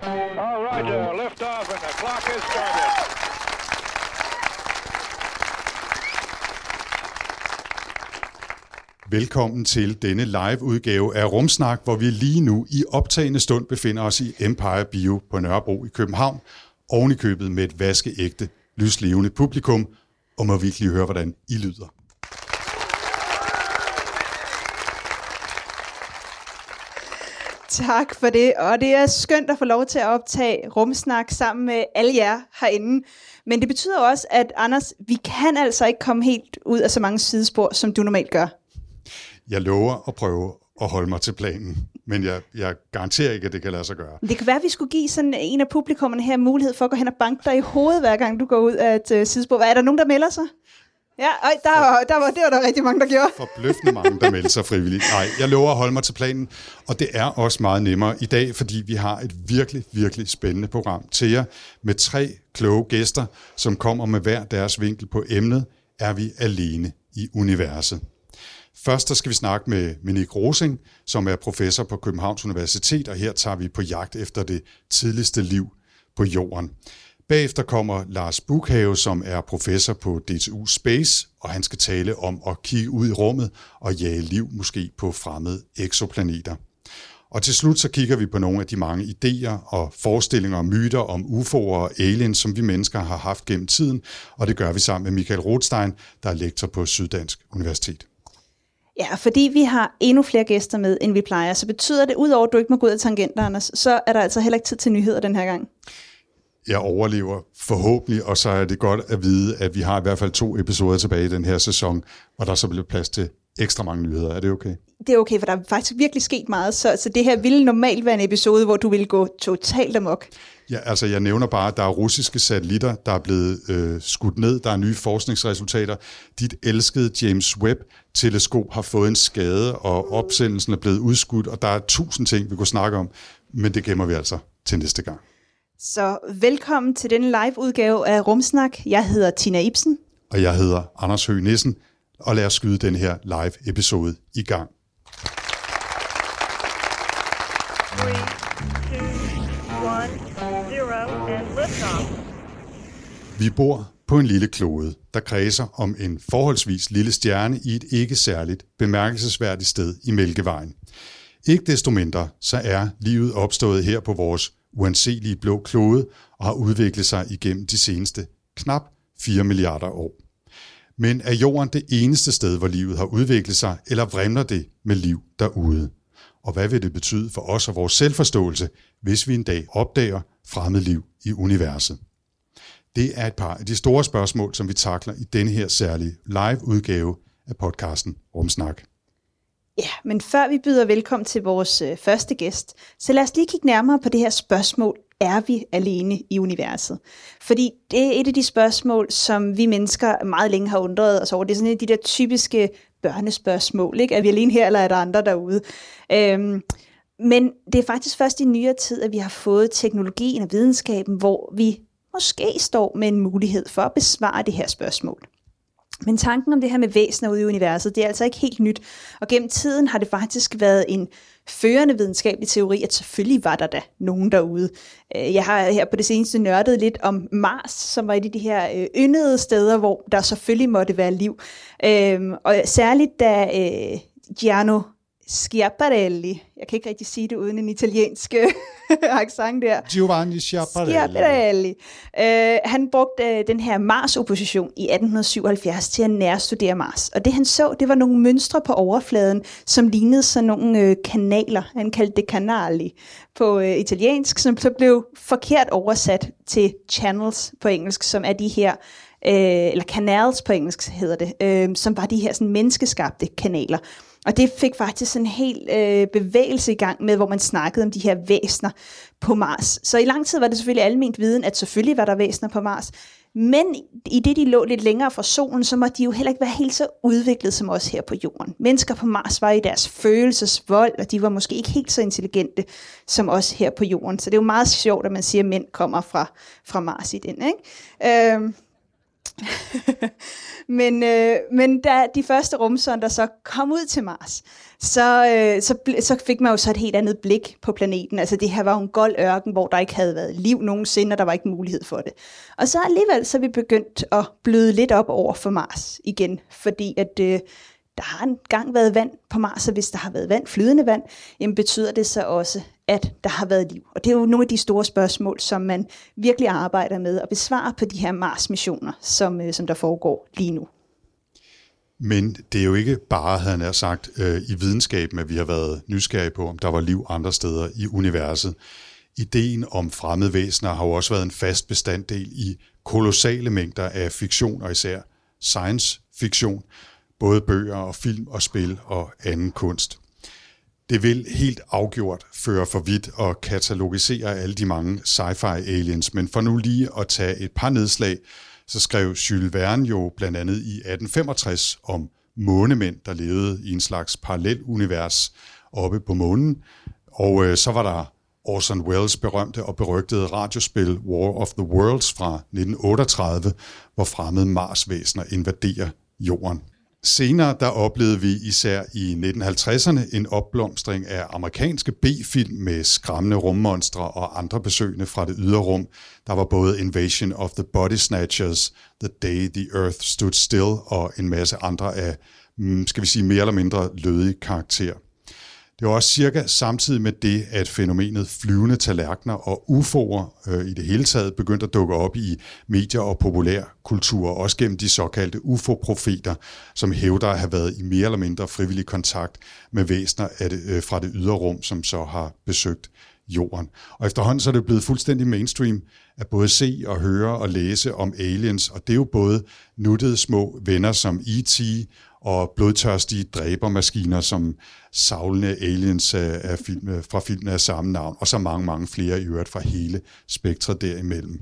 All right, uh, lift off, and the clock has started. Velkommen til denne live-udgave af Rumsnak, hvor vi lige nu i optagende stund befinder os i Empire Bio på Nørrebro i København, oven i købet med et vaskeægte, lyslevende publikum, og må virkelig høre, hvordan I lyder. Tak for det, og det er skønt at få lov til at optage rumsnak sammen med alle jer herinde. Men det betyder også, at Anders, vi kan altså ikke komme helt ud af så mange sidespor, som du normalt gør. Jeg lover at prøve at holde mig til planen, men jeg, jeg garanterer ikke, at det kan lade sig gøre. Det kan være, at vi skulle give sådan en af publikummerne her mulighed for at gå hen og banke dig i hovedet, hver gang du går ud af et uh, sidespor. Er der nogen, der melder sig? Ja, øj, der var, der var, det var der rigtig mange, der gjorde. forbløffende mange, der melder sig frivilligt. Nej, jeg lover at holde mig til planen, og det er også meget nemmere i dag, fordi vi har et virkelig, virkelig spændende program til jer med tre kloge gæster, som kommer med hver deres vinkel på emnet, er vi alene i universet. Først der skal vi snakke med Minik Rosing, som er professor på Københavns Universitet, og her tager vi på jagt efter det tidligste liv på jorden. Bagefter kommer Lars Bukhave, som er professor på DTU Space, og han skal tale om at kigge ud i rummet og jage liv måske på fremmede eksoplaneter. Og til slut så kigger vi på nogle af de mange idéer og forestillinger og myter om UFO'er og aliens, som vi mennesker har haft gennem tiden, og det gør vi sammen med Michael Rothstein, der er lektor på Syddansk Universitet. Ja, fordi vi har endnu flere gæster med, end vi plejer, så betyder det, udover at du ikke må gå ud af tangenter, Anders, så er der altså heller ikke tid til nyheder den her gang jeg overlever forhåbentlig, og så er det godt at vide, at vi har i hvert fald to episoder tilbage i den her sæson, og der så bliver plads til ekstra mange nyheder. Er det okay? Det er okay, for der er faktisk virkelig sket meget, så, så det her ville normalt være en episode, hvor du ville gå totalt amok. Ja, altså jeg nævner bare, at der er russiske satellitter, der er blevet øh, skudt ned, der er nye forskningsresultater. Dit elskede James Webb-teleskop har fået en skade, og opsendelsen er blevet udskudt, og der er tusind ting, vi kunne snakke om, men det gemmer vi altså til næste gang. Så velkommen til denne live-udgave af Rumsnak. Jeg hedder Tina Ibsen. Og jeg hedder Anders Høgh Nissen, og lad os skyde den her live-episode i gang. Three, two, one, zero, and. Vi bor på en lille klode, der kredser om en forholdsvis lille stjerne i et ikke særligt bemærkelsesværdigt sted i Mælkevejen. Ikke desto mindre, så er livet opstået her på vores uanselige blå klode og har udviklet sig igennem de seneste knap 4 milliarder år. Men er jorden det eneste sted, hvor livet har udviklet sig, eller vrimler det med liv derude? Og hvad vil det betyde for os og vores selvforståelse, hvis vi en dag opdager fremmed liv i universet? Det er et par af de store spørgsmål, som vi takler i denne her særlige live-udgave af podcasten Rumsnak. Ja, men før vi byder velkommen til vores øh, første gæst, så lad os lige kigge nærmere på det her spørgsmål. Er vi alene i universet? Fordi det er et af de spørgsmål, som vi mennesker meget længe har undret os over. Det er sådan et af de der typiske børnespørgsmål. Ikke? Er vi alene her, eller er der andre derude? Øhm, men det er faktisk først i nyere tid, at vi har fået teknologien og videnskaben, hvor vi måske står med en mulighed for at besvare det her spørgsmål. Men tanken om det her med væsener ude i universet, det er altså ikke helt nyt. Og gennem tiden har det faktisk været en førende videnskabelig teori, at selvfølgelig var der da nogen derude. Øh, jeg har her på det seneste nørdet lidt om Mars, som var et af de her øh, yndede steder, hvor der selvfølgelig måtte være liv. Øh, og særligt da Giano Schiaparelli, jeg kan ikke rigtig sige det uden en italiensk accent der, Giovanni Schiaparelli. Schiaparelli. Øh, han brugte øh, den her Mars-opposition i 1877 til at nærstudere Mars. Og det han så, det var nogle mønstre på overfladen, som lignede sådan nogle øh, kanaler. Han kaldte det canali på øh, italiensk, som så blev forkert oversat til channels på engelsk, som er de her øh, eller canals på engelsk hedder det, øh, som var de her sådan, menneskeskabte kanaler. Og det fik faktisk en hel øh, bevægelse i gang med, hvor man snakkede om de her væsner på Mars. Så i lang tid var det selvfølgelig alment viden, at selvfølgelig var der væsner på Mars. Men i det, de lå lidt længere fra solen, så må de jo heller ikke være helt så udviklet som os her på jorden. Mennesker på Mars var i deres følelsesvold, og de var måske ikke helt så intelligente som os her på jorden. Så det er jo meget sjovt, at man siger, at mænd kommer fra, fra Mars i den. Ikke? Øh, men, øh, men da de første rumsonder så kom ud til Mars, så, øh, så, så fik man jo så et helt andet blik på planeten. Altså det her var jo en gold ørken, hvor der ikke havde været liv nogensinde, og der var ikke mulighed for det. Og så alligevel så er vi begyndt at bløde lidt op over for Mars igen, fordi at øh, der har engang været vand på Mars, og hvis der har været vand, flydende vand, jamen betyder det så også, at der har været liv. Og det er jo nogle af de store spørgsmål, som man virkelig arbejder med at besvare på de her Mars-missioner, som, øh, som der foregår lige nu. Men det er jo ikke bare, havde han sagt, øh, i videnskaben, at vi har været nysgerrige på, om der var liv andre steder i universet. Ideen om fremmede væsener har jo også været en fast bestanddel i kolossale mængder af fiktion, og især science fiktion, både bøger og film og spil og anden kunst. Det vil helt afgjort føre for vidt at katalogisere alle de mange sci-fi aliens, men for nu lige at tage et par nedslag, så skrev Jules Verne jo blandt andet i 1865 om månemænd, der levede i en slags parallel univers oppe på månen. Og øh, så var der Orson Welles berømte og berygtede radiospil War of the Worlds fra 1938, hvor fremmede Marsvæsener invaderer jorden. Senere der oplevede vi især i 1950'erne en opblomstring af amerikanske B-film med skræmmende rummonstre og andre besøgende fra det ydre rum. Der var både Invasion of the Body Snatchers, The Day the Earth Stood Still og en masse andre af, mm, skal vi sige, mere eller mindre lødige karakter. Det var også cirka samtidig med det, at fænomenet flyvende tallerkener og UFO'er øh, i det hele taget begyndte at dukke op i medier og populær kultur, også gennem de såkaldte UFO-profeter, som hævder at have været i mere eller mindre frivillig kontakt med væsener af det, øh, fra det ydre rum, som så har besøgt jorden. Og efterhånden så er det blevet fuldstændig mainstream at både se og høre og læse om aliens, og det er jo både nuttede små venner som E.T., og blodtørstige dræbermaskiner som savlende aliens af øh, film, øh, fra filmen af samme navn, og så mange, mange flere i øvrigt fra hele spektret derimellem.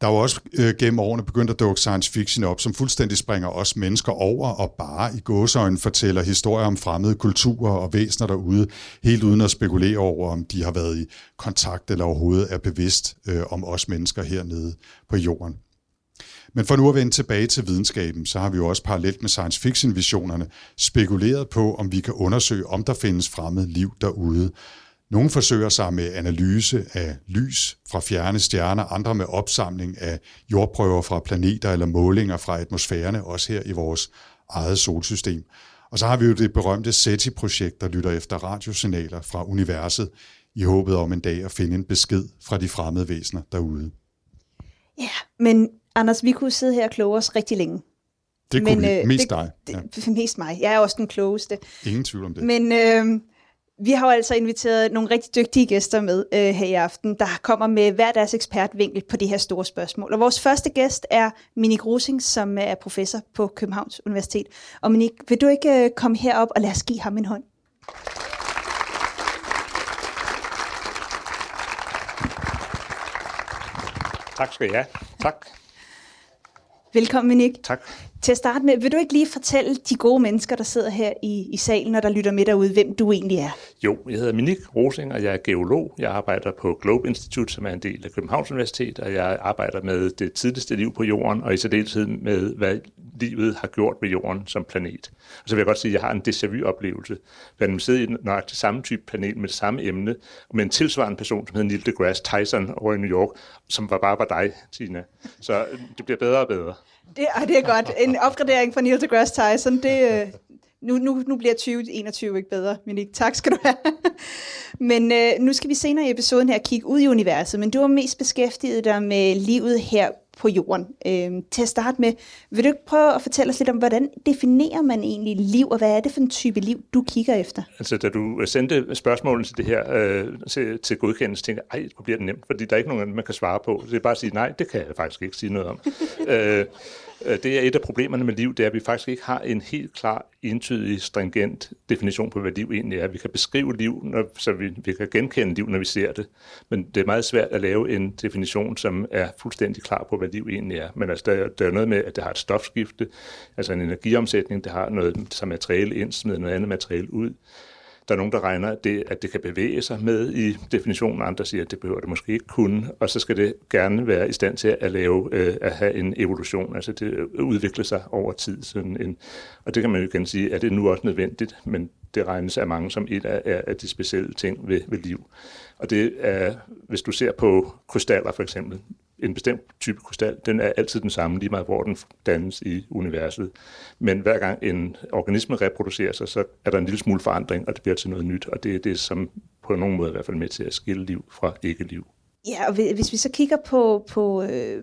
Der er jo også øh, gennem årene begyndt at dukke science fiction op, som fuldstændig springer os mennesker over og bare i gåsøjne fortæller historier om fremmede kulturer og væsener derude, helt uden at spekulere over, om de har været i kontakt eller overhovedet er bevidst øh, om os mennesker hernede på jorden. Men for nu at vende tilbage til videnskaben, så har vi jo også parallelt med science fiction-visionerne spekuleret på, om vi kan undersøge, om der findes fremmed liv derude. Nogle forsøger sig med analyse af lys fra fjerne stjerner, andre med opsamling af jordprøver fra planeter eller målinger fra atmosfærerne, også her i vores eget solsystem. Og så har vi jo det berømte SETI-projekt, der lytter efter radiosignaler fra universet, i håbet om en dag at finde en besked fra de fremmede væsener derude. Ja, men Anders, vi kunne sidde her og kloge os rigtig længe. Det kunne Men, vi. Øh, mest dig. Ja. Det, mest mig. Jeg er også den klogeste. Ingen tvivl om det. Men øh, vi har jo altså inviteret nogle rigtig dygtige gæster med øh, her i aften, der kommer med hver deres ekspertvinkel på det her store spørgsmål. Og vores første gæst er Minik Rosing, som er professor på Københavns Universitet. Og Minik, vil du ikke øh, komme herop og lad os give ham en hånd? Tak skal I have. Tak. Velkommen, Minik. Tak. Til at starte med, vil du ikke lige fortælle de gode mennesker, der sidder her i, i salen, og der lytter med derude, hvem du egentlig er? Jo, jeg hedder Minik Rosing, og jeg er geolog. Jeg arbejder på Globe Institute, som er en del af Københavns Universitet, og jeg arbejder med det tidligste liv på jorden, og i særdeleshed med, hvad livet har gjort ved jorden som planet. Og så vil jeg godt sige, at jeg har en déjà vu-oplevelse. Jeg sidder i nøjagtigt samme type panel med det samme emne, med en tilsvarende person, som hedder Neil deGrasse Tyson over i New York, som var bare var dig, Tina. Så øh, det bliver bedre og bedre. Det, ah, det er godt. En opgradering fra Neil deGrasse Tyson, det, øh, nu, nu, nu bliver 2021 ikke bedre, men ikke. Tak skal du have. men øh, nu skal vi senere i episoden her kigge ud i universet, men du har mest beskæftiget dig med livet her på jorden. Øh, til at starte med, vil du ikke prøve at fortælle os lidt om, hvordan definerer man egentlig liv, og hvad er det for en type liv, du kigger efter? Altså, da du sendte spørgsmålet til det her øh, til, til godkendelse, tænkte jeg, ej, hvor bliver det nemt, fordi der er ikke nogen, man kan svare på. Det er bare at sige, nej, det kan jeg faktisk ikke sige noget om. Øh, Øh, det er et af problemerne med liv, det er, at vi faktisk ikke har en helt klar, entydig, stringent definition på, hvad liv egentlig er. Vi kan beskrive liv, når, så vi, vi kan genkende liv, når vi ser det, men det er meget svært at lave en definition, som er fuldstændig klar på, hvad liv egentlig er. Men altså, der, er- der er noget med, at det har et stofskifte, altså en energiomsætning, det har noget som materiale ind, smider noget andet materiale ud. Der er nogen, der regner, at det, at det kan bevæge sig med i definitionen, andre siger, at det behøver det måske ikke kunne, og så skal det gerne være i stand til at lave, øh, at have en evolution, altså det øh, udvikle sig over tid. Sådan en, og det kan man jo igen sige, at det nu også nødvendigt, men det regnes af mange som et af, af af de specielle ting ved, ved liv. Og det er, hvis du ser på krystaller for eksempel, en bestemt type krystal, den er altid den samme, lige meget hvor den dannes i universet. Men hver gang en organisme reproducerer sig, så er der en lille smule forandring, og det bliver til noget nyt, og det er det, som på nogen måde i hvert fald med til at skille liv fra ikke-liv. Ja, og hvis vi så kigger på, på, øh,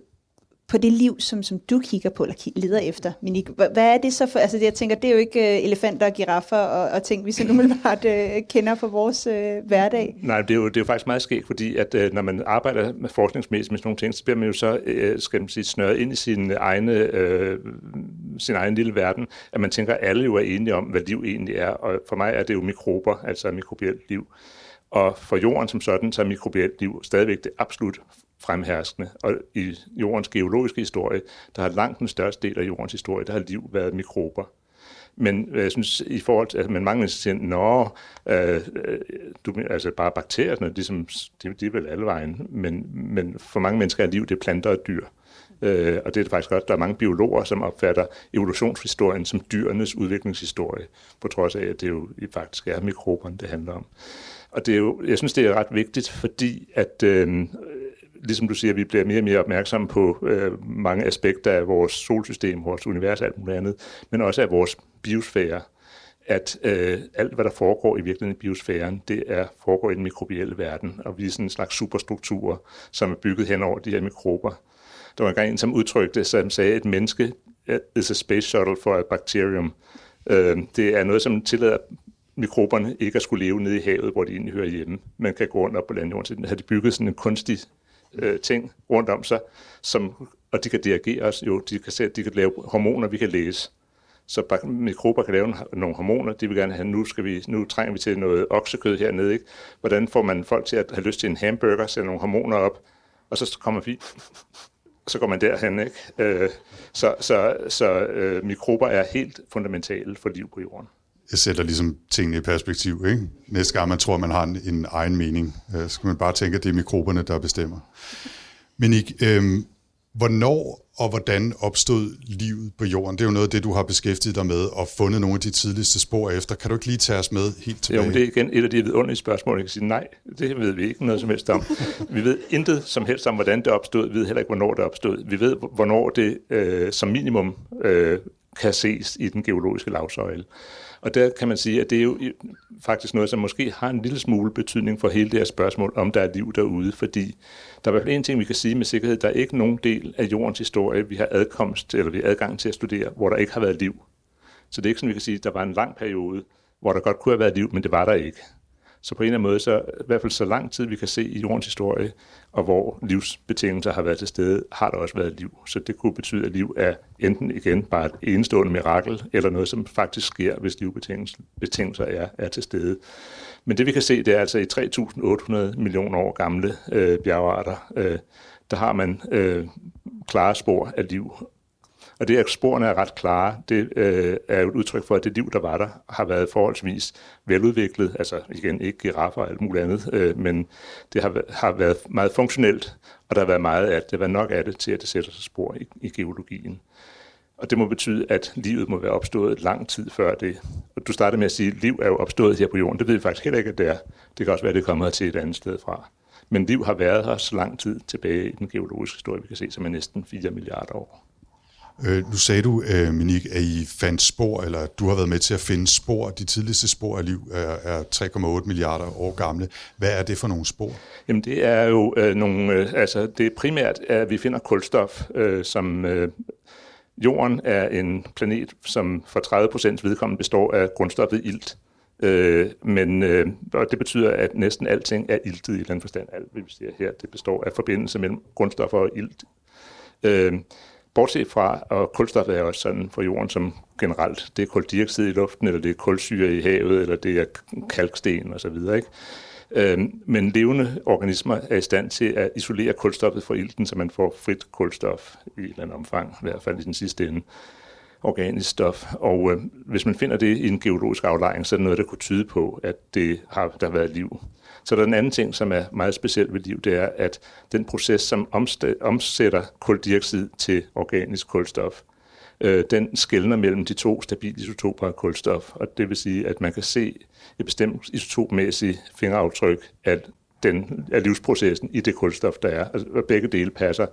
på det liv, som, som du kigger på, eller leder efter, Minik, hva- hvad er det så for, altså jeg tænker, det er jo ikke øh, elefanter og giraffer og, og ting, vi sådan umiddelbart øh, kender fra vores øh, hverdag. Nej, det er, jo, det er jo faktisk meget skægt, fordi at, øh, når man arbejder med forskningsmæssigt med sådan nogle ting, så bliver man jo så øh, skal man sige, snøret ind i sin, egne, øh, sin egen lille verden, at man tænker, at alle jo er enige om, hvad liv egentlig er. Og for mig er det jo mikrober, altså mikrobielt liv. Og for jorden som sådan, så er mikrobielt liv stadigvæk det absolut fremherskende. Og i jordens geologiske historie, der har langt den største del af jordens historie, der har liv været mikrober. Men øh, jeg synes, i forhold til, altså, at man mange mennesker siger, nå, øh, øh du, altså bare bakterierne, og sådan ligesom, de, de er vel alle vejen, men, men for mange mennesker er liv, det er planter og dyr. Øh, og det er det faktisk også, der er mange biologer, som opfatter evolutionshistorien som dyrenes udviklingshistorie, på trods af, at det jo faktisk er mikroberne, det handler om. Og det er jo, jeg synes, det er ret vigtigt, fordi at, øh, ligesom du siger, vi bliver mere og mere opmærksomme på øh, mange aspekter af vores solsystem, vores univers og alt muligt andet, men også af vores biosfære at øh, alt, hvad der foregår i virkeligheden i biosfæren, det er foregår i den mikrobielle verden, og vi er sådan en slags superstrukturer, som er bygget hen over de her mikrober. Der var engang en, som udtrykte, som sagde, at et menneske is a space shuttle for a bacterium. Øh, det er noget, som tillader mikroberne ikke at skulle leve nede i havet, hvor de egentlig hører hjemme. Man kan gå rundt op på landjorden, så har de bygget sådan en kunstig øh, ting rundt om sig, som, og de kan dirigere os, jo, de kan, de kan lave hormoner, vi kan læse. Så mikrober kan lave nogle hormoner, de vil gerne have, nu, skal vi, nu trænger vi til noget oksekød hernede, ikke? Hvordan får man folk til at have lyst til en hamburger, sætter nogle hormoner op, og så kommer vi, så går man derhen, ikke? Øh, så så, så øh, mikrober er helt fundamentale for liv på jorden. Jeg sætter ligesom tingene i perspektiv. Ikke? Næste gang man tror, man har en, en egen mening, øh, så skal man bare tænke, at det er mikroberne, der bestemmer. Men ikke, øhm, hvornår og hvordan opstod livet på jorden? Det er jo noget af det, du har beskæftiget dig med og fundet nogle af de tidligste spor efter. Kan du ikke lige tage os med helt tilbage? Jo, men det er igen et af de vidunderlige spørgsmål. Jeg kan sige, nej, det ved vi ikke noget som helst om. Vi ved intet som helst om, hvordan det opstod. Vi ved heller ikke, hvornår det opstod. Vi ved, hvornår det øh, som minimum øh, kan ses i den geologiske lavsøjle. Og der kan man sige, at det er jo faktisk noget, som måske har en lille smule betydning for hele det her spørgsmål, om der er liv derude, fordi der er i hvert fald en ting, vi kan sige med sikkerhed, der er ikke nogen del af jordens historie, vi har adkomst, eller vi har adgang til at studere, hvor der ikke har været liv. Så det er ikke sådan, vi kan sige, at der var en lang periode, hvor der godt kunne have været liv, men det var der ikke. Så på en eller anden måde, så i hvert fald så lang tid, vi kan se i jordens historie, og hvor livsbetingelser har været til stede, har der også været liv. Så det kunne betyde, at liv er enten igen bare et enestående mirakel, eller noget, som faktisk sker, hvis livsbetingelser er, er til stede. Men det vi kan se, det er altså i 3.800 millioner år gamle øh, bjergarter, øh, der har man øh, klare spor af liv. Og det, at sporene er ret klare, det øh, er jo et udtryk for, at det liv, der var der, har været forholdsvis veludviklet. Altså igen, ikke giraffer og alt muligt andet, øh, men det har, har været meget funktionelt, og der har været meget af det. Der har været nok af det til, at det sætter sig spor i, i geologien. Og det må betyde, at livet må være opstået lang tid før det. Og du startede med at sige, at liv er jo opstået her på jorden. Det ved vi faktisk heller ikke, at det er. Det kan også være, at det kommer til et andet sted fra. Men liv har været her så lang tid tilbage i den geologiske historie, vi kan se, som er næsten 4 milliarder år. Øh, nu sagde du, øh, Minik, at I fandt spor, eller du har været med til at finde spor. De tidligste spor af liv er, er 3,8 milliarder år gamle. Hvad er det for nogle spor? Jamen det er jo øh, nogle, øh, altså det er primært, at vi finder kulstof, øh, som øh, jorden er en planet, som for 30 procent vedkommende består af grundstoffet ilt. Øh, men øh, og det betyder, at næsten alting er iltet i den forstand. Alt, hvad vi ser her, det består af forbindelse mellem grundstoffer og ilt. Øh, bortset fra, og kulstof er også sådan for jorden som generelt, det er koldioxid i luften, eller det er kulsyre i havet, eller det er kalksten osv., ikke? Øhm, men levende organismer er i stand til at isolere kulstoffet fra ilten, så man får frit kulstof i et eller andet omfang, i hvert fald i den sidste ende organisk stof. Og øh, hvis man finder det i en geologisk aflejring, så er det noget, der kunne tyde på, at det har, der har været liv. Så der er en anden ting, som er meget speciel ved liv, det er, at den proces, som omsætter koldioxid til organisk kulstof, øh, den skældner mellem de to stabile isotoper af kulstof. Og det vil sige, at man kan se et bestemt isotopmæssigt fingeraftryk af, den, af livsprocessen i det kulstof, der er. Altså, begge dele passer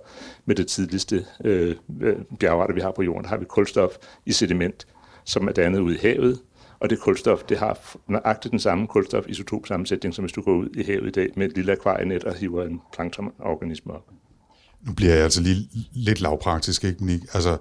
med det tidligste øh, øh bjergarter, vi har på jorden. Der har vi kulstof i sediment, som er dannet ud i havet, og det kulstof, det har nøjagtigt den samme kulstof-isotop-sammensætning, som hvis du går ud i havet i dag med et lille akvarienet og hiver en planktonorganisme op. Nu bliver jeg altså lige lidt lavpraktisk, ikke, Men, Altså,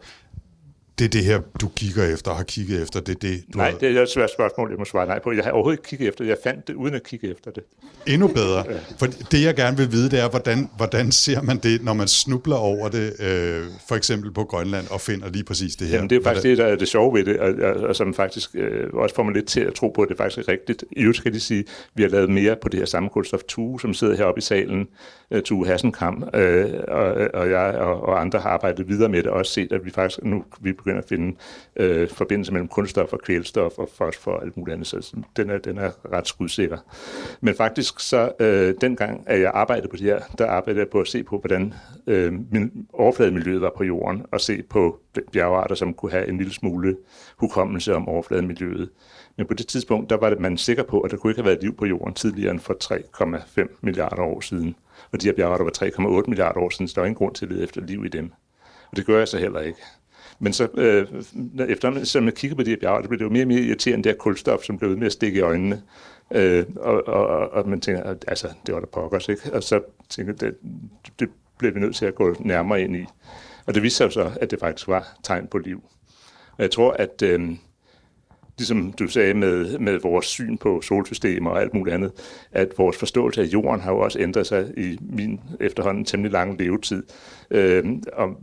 det er det her, du kigger efter, har kigget efter, det er det, du Nej, har... det er et svært spørgsmål, jeg må svare nej på. Jeg har overhovedet ikke kigget efter det. Jeg fandt det, uden at kigge efter det. Endnu bedre. For det, jeg gerne vil vide, det er, hvordan, hvordan ser man det, når man snubler over det, øh, for eksempel på Grønland, og finder lige præcis det her? Jamen, det er faktisk hvordan... det, der er det sjove ved det, og, og, og som faktisk øh, også får mig lidt til at tro på, at det faktisk er rigtigt. I øvrigt skal de sige, at vi har lavet mere på det her samme kulstof Tue, som sidder heroppe i salen, uh, Tue Hassenkam, øh, og, og jeg og, og andre har arbejdet videre med det, og også set, at vi faktisk nu vi begynder at finde øh, forbindelse mellem kulstof og kvælstof og fosfor og alt muligt andet, så den er, den er ret skudsikker. Men faktisk så, øh, dengang, at jeg arbejdede på det her, der arbejdede jeg på at se på, hvordan øh, min overflademiljøet var på jorden, og se på bjergarter, som kunne have en lille smule hukommelse om overflademiljøet. Men på det tidspunkt, der var man sikker på, at der kunne ikke have været liv på jorden tidligere end for 3,5 milliarder år siden. Og de her bjergarter var 3,8 milliarder år siden, så der var ingen grund til at lede efter liv i dem. Og det gør jeg så heller ikke. Men så, øh, efter som jeg kigger på de her bjerge, det bliver det jo mere og mere irriterende, det her kulstof, som bliver ved med at stikke i øjnene. Øh, og, og, og, og, man tænker, at, altså, det var der pokkers, ikke? Og så tænker jeg, det, det bliver vi nødt til at gå nærmere ind i. Og det viste sig så, at det faktisk var tegn på liv. Og jeg tror, at øh, ligesom du sagde med, med vores syn på solsystemer og alt muligt andet, at vores forståelse af jorden har jo også ændret sig i min efterhånden temmelig lange levetid. Øh, og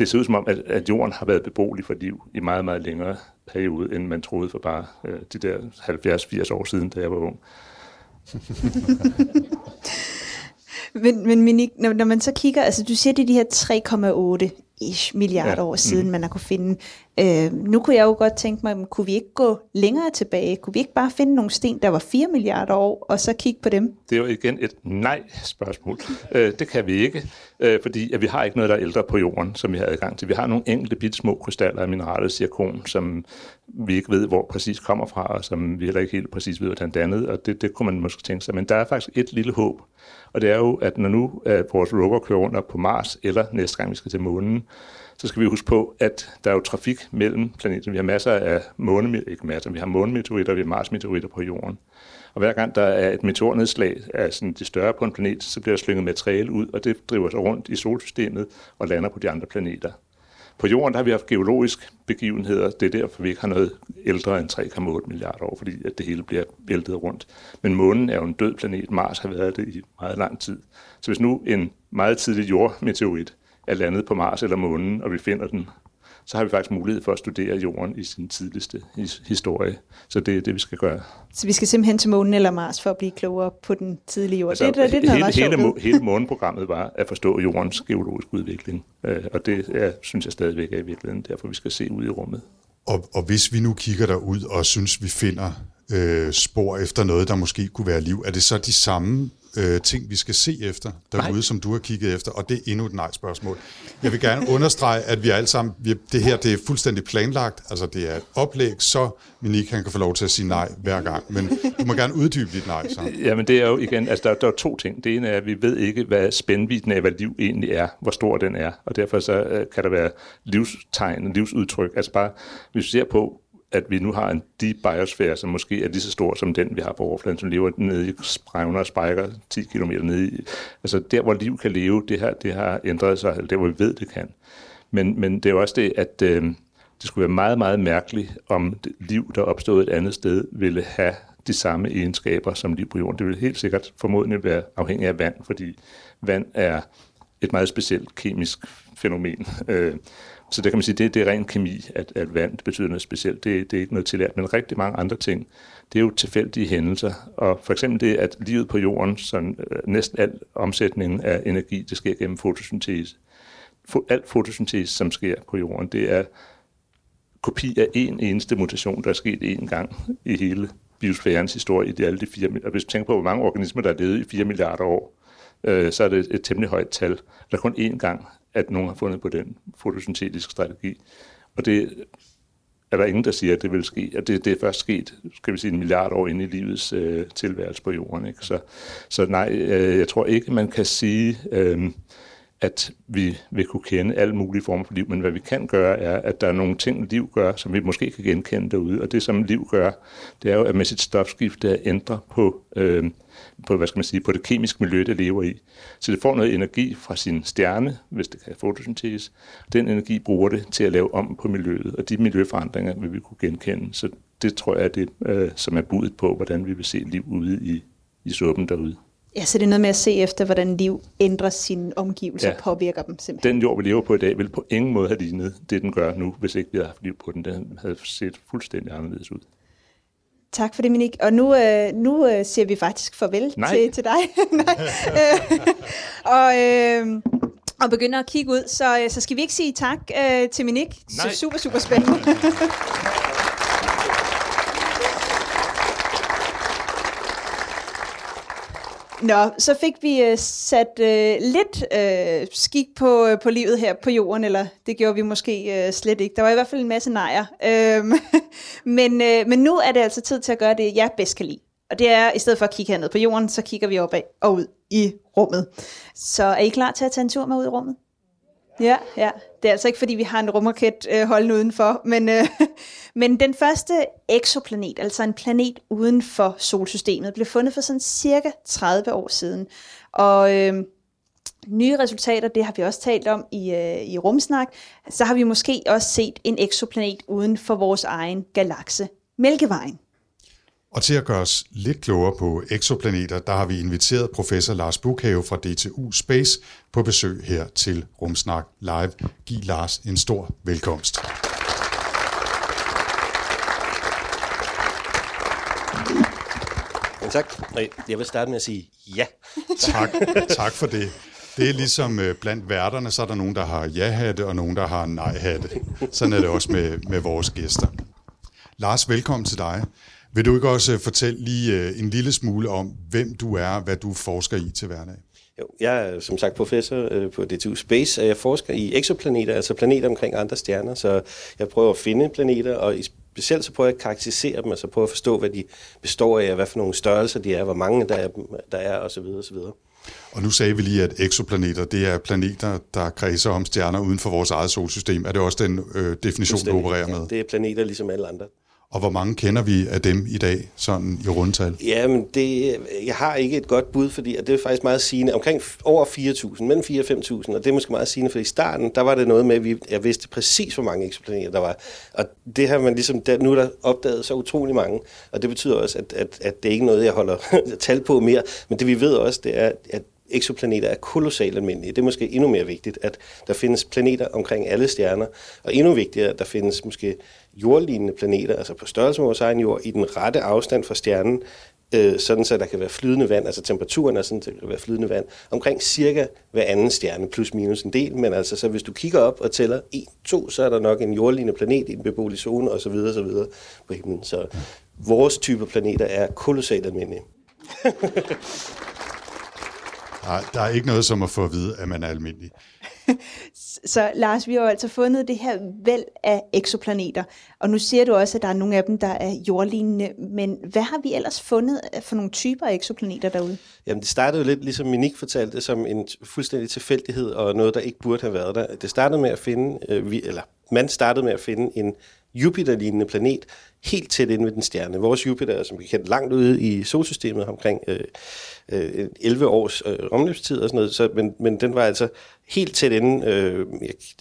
det ser ud som om, at, at jorden har været beboelig for liv i meget, meget længere periode, end man troede for bare øh, de der 70-80 år siden, da jeg var ung. men, men Minik, når, når man så kigger, altså du siger, det er de her 3,8 ish milliarder ja. år siden, mm. man har kunne finde. Øh, nu kunne jeg jo godt tænke mig, kunne vi ikke gå længere tilbage? Kunne vi ikke bare finde nogle sten, der var 4 milliarder år, og så kigge på dem? Det er jo igen et nej-spørgsmål. Øh, det kan vi ikke, øh, fordi at vi har ikke noget, der er ældre på jorden, som vi har adgang til. Vi har nogle enkelte bitte små krystaller af mineralet zirkon, som vi ikke ved, hvor præcis kommer fra, og som vi heller ikke helt præcis ved, hvordan dannet, og det, det kunne man måske tænke sig. Men der er faktisk et lille håb, og det er jo, at når nu at vores rover kører rundt på Mars, eller næste gang vi skal til månen, så skal vi huske på, at der er jo trafik mellem planeterne. Vi har masser af måne, ikke masser, vi har månemeteoritter, vi har marsmeteoritter på jorden. Og hver gang der er et meteornedslag af sådan det større på en planet, så bliver der slynget materiale ud, og det driver sig rundt i solsystemet og lander på de andre planeter. På jorden der har vi haft geologiske begivenheder. Det er derfor, vi ikke har noget ældre end 3,8 milliarder år, fordi at det hele bliver væltet rundt. Men månen er jo en død planet. Mars har været det i meget lang tid. Så hvis nu en meget tidlig jordmeteorit er landet på Mars eller månen, og vi finder den, så har vi faktisk mulighed for at studere jorden i sin tidligste historie. Så det er det, vi skal gøre. Så vi skal simpelthen til månen eller Mars for at blive klogere på den tidlige jord. Altså, det, det, det, det hele, hele, hele måneprogrammet var at forstå jordens geologiske udvikling. Øh, og det er, synes jeg stadigvæk er i virkeligheden derfor, vi skal se ud i rummet. Og, og hvis vi nu kigger derud og synes, vi finder øh, spor efter noget, der måske kunne være liv, er det så de samme øh, ting, vi skal se efter derude, Nej. som du har kigget efter, og det er endnu et nej-spørgsmål. Jeg vil gerne understrege, at vi alle sammen, vi, det her det er fuldstændig planlagt, altså det er et oplæg, så Minik han kan få lov til at sige nej hver gang, men du må gerne uddybe dit nej. Så. Jamen det er jo igen, altså der, der er to ting. Det ene er, at vi ved ikke, hvad spændvidden af, hvad liv egentlig er, hvor stor den er, og derfor så øh, kan der være livstegn, livsudtryk, altså bare, hvis vi ser på, at vi nu har en deep biosfære, som måske er lige så stor som den, vi har på overfladen, som lever nede i sprævner og spejker 10 km nede i. Altså der, hvor liv kan leve, det her, det har ændret sig, eller der, hvor vi ved, det kan. Men, men det er jo også det, at øh, det skulle være meget, meget mærkeligt, om liv, der opstod et andet sted, ville have de samme egenskaber som liv på jorden. Det vil helt sikkert formodentlig være afhængig af vand, fordi vand er et meget specielt kemisk fænomen. Øh, så det kan man sige, det, det er ren kemi, at, at vand betyder noget specielt. Det, det er ikke noget tillært, men rigtig mange andre ting, det er jo tilfældige hændelser. Og for eksempel det, at livet på jorden, sådan, øh, næsten al omsætningen af energi, det sker gennem fotosyntese. Fo, alt fotosyntese, som sker på jorden, det er kopi af en eneste mutation, der er sket én gang i hele biosfærens historie i de alle de fire, og hvis du tænker på, hvor mange organismer, der er levet i 4 milliarder år, øh, så er det et temmelig højt tal. Der er kun én gang, at nogen har fundet på den fotosyntetiske strategi. Og det er der ingen, der siger, at det vil ske. Og det, det er først sket, skal vi sige, en milliard år inde i livets øh, tilværelse på jorden. Ikke? Så, så nej, øh, jeg tror ikke, man kan sige, øh, at vi vil kunne kende alle mulige former for liv, men hvad vi kan gøre, er, at der er nogle ting, liv gør, som vi måske kan genkende derude. Og det, som liv gør, det er jo, at med sit stofskifte ændre på, øh, på, hvad skal man sige, på det kemiske miljø, det lever i. Så det får noget energi fra sin stjerne, hvis det kan fotosyntese. Den energi bruger det til at lave om på miljøet, og de miljøforandringer vil vi kunne genkende. Så det tror jeg er det, øh, som er budet på, hvordan vi vil se liv ude i, i suppen derude. Ja, så det er noget med at se efter, hvordan liv ændrer sine omgivelser og Ja. påvirker dem simpelthen. Den jord, vi lever på i dag, vil på ingen måde have lignet det, den gør nu, hvis ikke vi havde haft liv på den. Den havde set fuldstændig anderledes ud. Tak for det, Minik. Og nu, øh, nu øh, siger vi faktisk farvel Nej. til, til dig. Nej. Øh, og, øh, og begynder at kigge ud. Så, øh, så skal vi ikke sige tak øh, til Minik. Så Nej. super, super spændende. Nå, så fik vi øh, sat øh, lidt øh, skik på, øh, på livet her på jorden, eller det gjorde vi måske øh, slet ikke. Der var i hvert fald en masse nejer. Øhm, men, øh, men nu er det altså tid til at gøre det, jeg bedst kan lide. Og det er, i stedet for at kigge herned på jorden, så kigger vi opad og ud i rummet. Så er I klar til at tage en tur med ud i rummet? Ja, ja. Det er altså ikke, fordi vi har en rumraket øh, holdende udenfor, men, øh, men den første eksoplanet, altså en planet uden for solsystemet, blev fundet for sådan cirka 30 år siden. Og øh, nye resultater, det har vi også talt om i, øh, i Rumsnak, så har vi måske også set en eksoplanet uden for vores egen galakse, Mælkevejen. Og til at gøre os lidt klogere på eksoplaneter, der har vi inviteret professor Lars Bukhave fra DTU Space på besøg her til Rumsnak Live. Giv Lars en stor velkomst. Tak. Jeg vil starte med at sige ja. Tak, tak for det. Det er ligesom øh, blandt værterne, så er der nogen, der har ja-hatte, og nogen, der har nej-hatte. Sådan er det også med, med vores gæster. Lars, velkommen til dig. Vil du ikke også øh, fortælle lige øh, en lille smule om, hvem du er, hvad du forsker i til hverdag? Jo, jeg er som sagt professor øh, på DTU Space, og jeg forsker i eksoplaneter, altså planeter omkring andre stjerner, så jeg prøver at finde planeter, og i- specielt så prøver jeg at karakterisere dem, altså prøve at forstå, hvad de består af, hvad for nogle størrelser de er, hvor mange der er, der er osv. osv. Og nu sagde vi lige, at eksoplaneter, det er planeter, der kredser om stjerner uden for vores eget solsystem. Er det også den øh, definition, du opererer med? Ja, det er planeter ligesom alle andre. Og hvor mange kender vi af dem i dag, sådan i rundtal? Jamen, det, jeg har ikke et godt bud, fordi og det er faktisk meget sigende. Omkring over 4.000, mellem 4 og 5.000, og det er måske meget sigende, for i starten, der var det noget med, at vi, jeg vidste præcis, hvor mange eksoplaneter der var. Og det har man ligesom, der, nu er der opdaget så utrolig mange, og det betyder også, at, at, at det er ikke noget, jeg holder tal på mere, men det vi ved også, det er, at eksoplaneter er kolossalt almindelige. Det er måske endnu mere vigtigt, at der findes planeter omkring alle stjerner, og endnu vigtigere, at der findes måske jordlignende planeter, altså på størrelse med vores egen jord, i den rette afstand fra stjernen, øh, sådan så der kan være flydende vand, altså temperaturen er sådan, så der kan være flydende vand, omkring cirka hver anden stjerne, plus minus en del, men altså så hvis du kigger op og tæller 1, 2, så er der nok en jordlignende planet i en beboelig zone, og så videre, så videre på himlen. Så vores type planeter er kolossalt almindelige. Nej, der er ikke noget som at få at vide, at man er almindelig. Så Lars, vi har jo altså fundet det her væld af eksoplaneter, og nu siger du også, at der er nogle af dem, der er jordlignende, men hvad har vi ellers fundet for nogle typer af eksoplaneter derude? Jamen, det startede jo lidt, ligesom Minik fortalte, som en fuldstændig tilfældighed og noget, der ikke burde have været der. Det startede med at finde, øh, vi, eller man startede med at finde en Jupiter-lignende planet, helt tæt inde ved den stjerne. Vores Jupiter er som bekendt langt ude i solsystemet, omkring øh, øh, 11 års øh, omløbstid og sådan noget, så, men, men den var altså helt tæt inde, øh,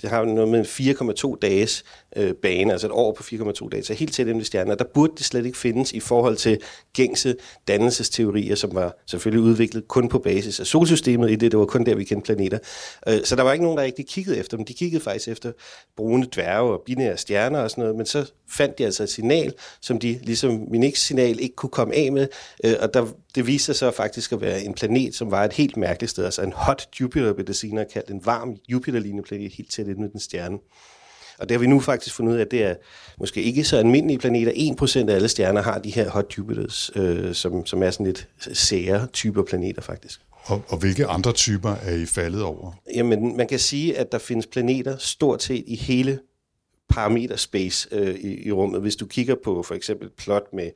jeg har noget med en 4,2 dages øh, bane, altså et år på 4,2 dage, så helt tæt inde ved stjernen, og der burde det slet ikke findes i forhold til gængse dannelsesteorier, som var selvfølgelig udviklet kun på basis af solsystemet, i det, det var kun der, vi kendte planeter. Øh, så der var ikke nogen, der rigtig kiggede efter dem. De kiggede faktisk efter brune dværge og binære stjerner og sådan noget, men så fandt de altså et signal, som de, ligesom Minix signal, ikke kunne komme af med, øh, og der, det viste sig så faktisk at være en planet, som var et helt mærkeligt sted, altså en hot Jupiter, blev det senere kaldt, en varm Jupiter-lignende planet, helt tæt inde med den stjerne. Og det har vi nu faktisk fundet ud af, at det er måske ikke så almindelige planeter. 1% af alle stjerner har de her hot Jupiters, øh, som, som er sådan lidt sære typer planeter faktisk. Og, og hvilke andre typer er I faldet over? Jamen, man kan sige, at der findes planeter stort set i hele parameterspace øh, i, i rummet. Hvis du kigger på for eksempel plot med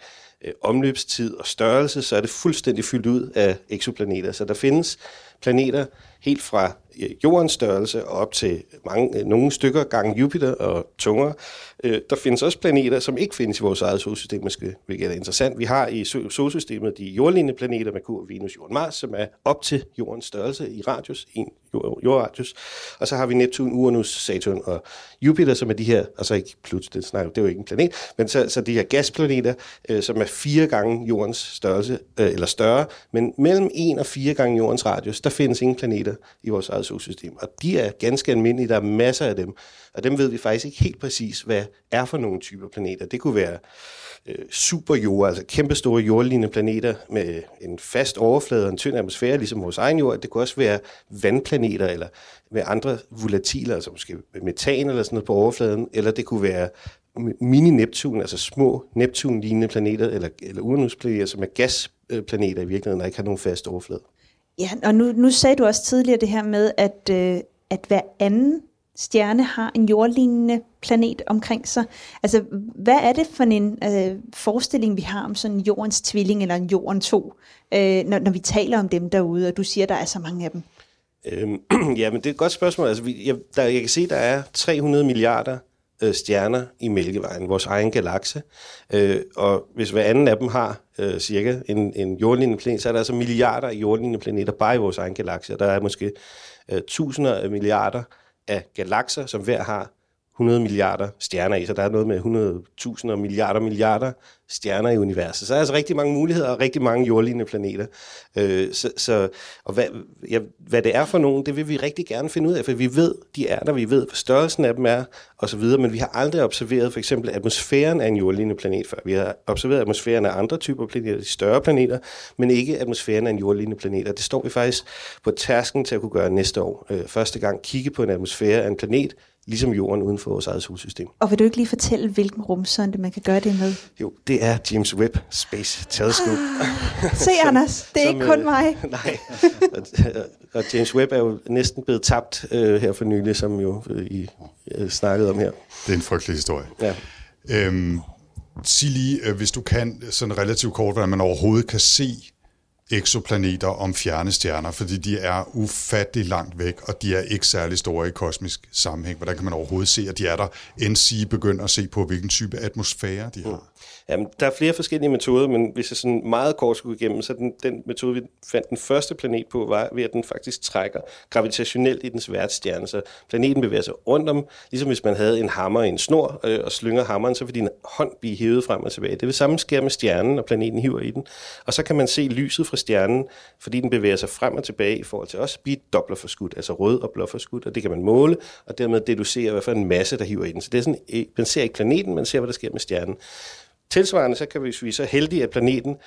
øh, omløbstid og størrelse, så er det fuldstændig fyldt ud af eksoplaneter. Så der findes planeter helt fra jordens størrelse og op til mange, øh, nogle stykker gange Jupiter og tungere. Øh, der findes også planeter, som ikke findes i vores eget solsystem, hvilket er interessant. Vi har i solsystemet de jordlignende planeter, Merkur, Venus, Jorden, Mars, som er op til jordens størrelse i radius, en jordradius. Og så har vi Neptun, Uranus, Saturn og Jupiter, som er de her, altså ikke Pluto, det, nej, det er jo ikke en planet, men så, så de her gasplaneter, øh, som er fire gange jordens størrelse, eller større, men mellem en og fire gange jordens radius, der findes ingen planeter i vores eget solsystem. Og de er ganske almindelige, der er masser af dem. Og dem ved vi faktisk ikke helt præcis, hvad er for nogle typer planeter. Det kunne være øh, superjord, altså kæmpestore jordlignende planeter med en fast overflade og en tynd atmosfære, ligesom vores egen jord. Det kunne også være vandplaneter eller med andre volatiler, altså måske metan eller sådan noget på overfladen, eller det kunne være mini-Neptun, altså små Neptun-lignende planeter, eller, eller Uranus-planeter, som er gasplaneter i virkeligheden, og ikke har nogen fast overflade. Ja, og nu, nu sagde du også tidligere det her med, at, øh, at hver anden stjerne har en jordlignende planet omkring sig. Altså, hvad er det for en øh, forestilling, vi har om sådan en jordens tvilling eller en jorden to, øh, når, når vi taler om dem derude, og du siger, der er så mange af dem? Øhm, ja, men det er et godt spørgsmål. Altså, vi, jeg, der, jeg kan se, der er 300 milliarder øh, stjerner i Mælkevejen, vores egen galakse. Øh, og hvis hver anden af dem har øh, cirka en, en jordlignende planet, så er der altså milliarder af jordlignende planeter bare i vores egen galakse. Der er måske øh, tusinder af milliarder af galakser, som hver har 100 milliarder stjerner i, så der er noget med 100.000 og milliarder milliarder stjerner i universet. Så er der altså rigtig mange muligheder og rigtig mange jordlignende planeter. Øh, så, så, og hvad, ja, hvad det er for nogen, det vil vi rigtig gerne finde ud af, for vi ved, de er der, vi ved, hvad størrelsen af dem er, og så videre, men vi har aldrig observeret for eksempel atmosfæren af en jordlignende planet før. Vi har observeret atmosfæren af andre typer planeter, de større planeter, men ikke atmosfæren af en jordlignende planet, og det står vi faktisk på tasken til at kunne gøre næste år. Øh, første gang kigge på en atmosfære af en planet, ligesom jorden uden for vores eget solsystem. Og vil du ikke lige fortælle, hvilken rumsonde man kan gøre det med? Jo, det er James Webb Space Telescope. Ah, se Anders, det er Som, ikke kun øh, mig. nej, og, og James Webb er jo næsten blevet tabt øh, her for nylig, som jo øh, I øh, snakkede om her. Det er en frygtelig historie. Ja. Øhm, sig lige, øh, hvis du kan, sådan relativt kort, hvordan man overhovedet kan se eksoplaneter om fjerne stjerner, fordi de er ufattelig langt væk, og de er ikke særlig store i kosmisk sammenhæng. Hvordan kan man overhovedet se, at de er der, end sige begynder at se på, hvilken type atmosfære de har? Mm. Jamen, der er flere forskellige metoder, men hvis jeg sådan meget kort skulle igennem, så den, den metode, vi fandt den første planet på, var ved, at den faktisk trækker gravitationelt i dens værtsstjerne. Så planeten bevæger sig rundt om, ligesom hvis man havde en hammer i en snor øh, og slynger hammeren, så vil din hånd blive hævet frem og tilbage. Det vil samme sker med stjernen, og planeten hiver i den. Og så kan man se lyset fra stjernen, fordi den bevæger sig frem og tilbage i forhold til os, blive dobblerforskudt, altså rød og blåforskudt, og det kan man måle, og dermed deducere, hvad for en masse, der hiver i den. Så det er sådan, man ser ikke planeten, man ser, hvad der sker med stjernen. Tilsvarende så kan vi, hvis vi er så heldige, at planeten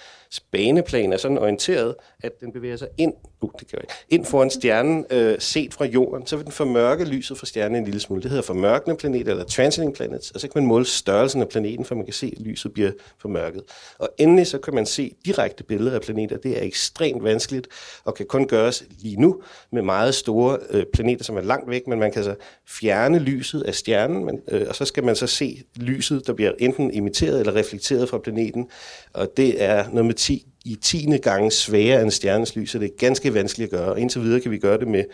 baneplan er sådan orienteret, at den bevæger sig ind, uh, det kan ind foran stjernen, øh, set fra jorden, så vil den formørke lyset fra stjernen en lille smule. Det hedder formørkende planet eller transiting planets, og så kan man måle størrelsen af planeten, for man kan se, at lyset bliver formørket. Og endelig så kan man se direkte billeder af planeter. Det er ekstremt vanskeligt og kan kun gøres lige nu med meget store øh, planeter, som er langt væk, men man kan så fjerne lyset af stjernen, men, øh, og så skal man så se lyset, der bliver enten imiteret eller reflekteret fra planeten, og det er noget med 10 i 10. gange sværere end stjernens lys, så det er ganske vanskeligt at gøre. Og indtil videre kan vi gøre det med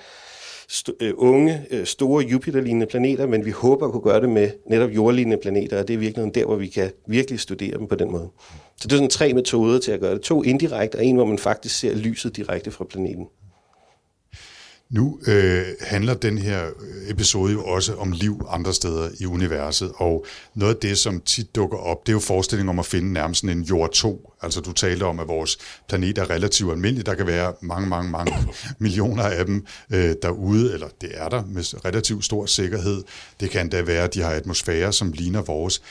st- øh, unge, øh, store Jupiter-lignende planeter, men vi håber at kunne gøre det med netop jordlignende planeter, og det er virkelig der, hvor vi kan virkelig studere dem på den måde. Så det er sådan tre metoder til at gøre det. To indirekte, og en, hvor man faktisk ser lyset direkte fra planeten. Nu øh, handler den her øh, episode jo også om liv andre steder i universet, og noget af det, som tit dukker op, det er jo forestillingen om at finde nærmest en jord 2. Altså du talte om, at vores planet er relativt almindelig. Der kan være mange, mange, mange millioner af dem øh, derude, eller det er der med relativt stor sikkerhed. Det kan da være, at de har atmosfærer, som ligner vores.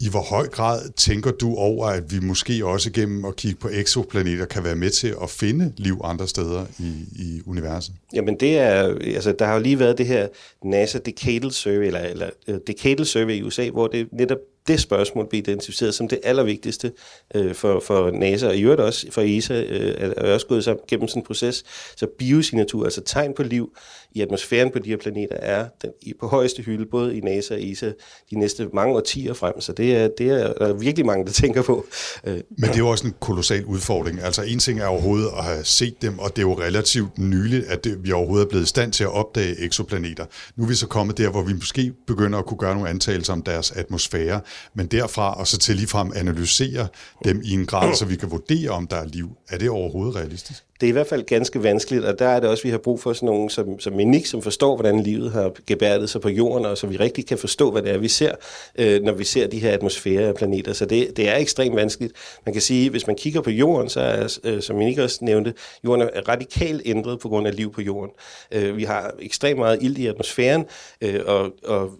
I hvor høj grad tænker du over, at vi måske også gennem at kigge på eksoplaneter kan være med til at finde liv andre steder i, i universet? Jamen det er, altså der har jo lige været det her NASA Decadal Survey, eller, eller uh, Decadal Survey i USA, hvor det netop det spørgsmål blev identificeret som det allervigtigste øh, for, for NASA, og i øvrigt også for ESA, øh, er også gået sammen gennem sådan en proces. Så biosignatur, altså tegn på liv i atmosfæren på de her planeter, er den, i, på højeste hylde, både i NASA og ESA, de næste mange årtier frem. Så det er, det er der er virkelig mange, der tænker på. Øh. Men det er jo også en kolossal udfordring. Altså en ting er overhovedet at have set dem, og det er jo relativt nyligt, at det, vi overhovedet er blevet i stand til at opdage eksoplaneter. Nu er vi så kommet der, hvor vi måske begynder at kunne gøre nogle antagelser om deres atmosfære, men derfra og så til ligefrem analysere dem i en grad, så vi kan vurdere, om der er liv. Er det overhovedet realistisk? Det er i hvert fald ganske vanskeligt, og der er det også, vi har brug for sådan nogen som, som Minik, som forstår, hvordan livet har gebærdet sig på jorden, og så vi rigtig kan forstå, hvad det er, vi ser, øh, når vi ser de her atmosfære af planeter. Så det, det er ekstremt vanskeligt. Man kan sige, hvis man kigger på jorden, så er, øh, som Minik også nævnte, jorden er radikalt ændret på grund af liv på jorden. Øh, vi har ekstremt meget ild i atmosfæren, øh, og, og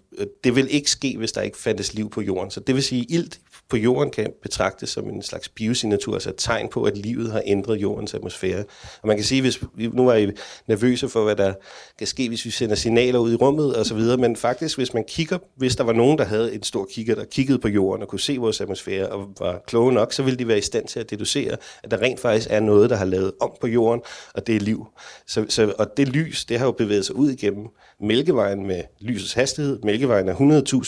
det vil ikke ske, hvis der ikke fandtes liv på jorden. Så det vil sige, ilt på jorden kan betragtes som en slags biosignatur, altså et tegn på, at livet har ændret jordens atmosfære. Og man kan sige, hvis nu er I nervøse for, hvad der kan ske, hvis vi sender signaler ud i rummet og så videre, men faktisk, hvis man kigger, hvis der var nogen, der havde en stor kigger, der kiggede på jorden og kunne se vores atmosfære og var kloge nok, så ville de være i stand til at deducere, at der rent faktisk er noget, der har lavet om på jorden, og det er liv. Så, så, og det lys, det har jo bevæget sig ud igennem Mælkevejen med lysets hastighed. Mælkevejen er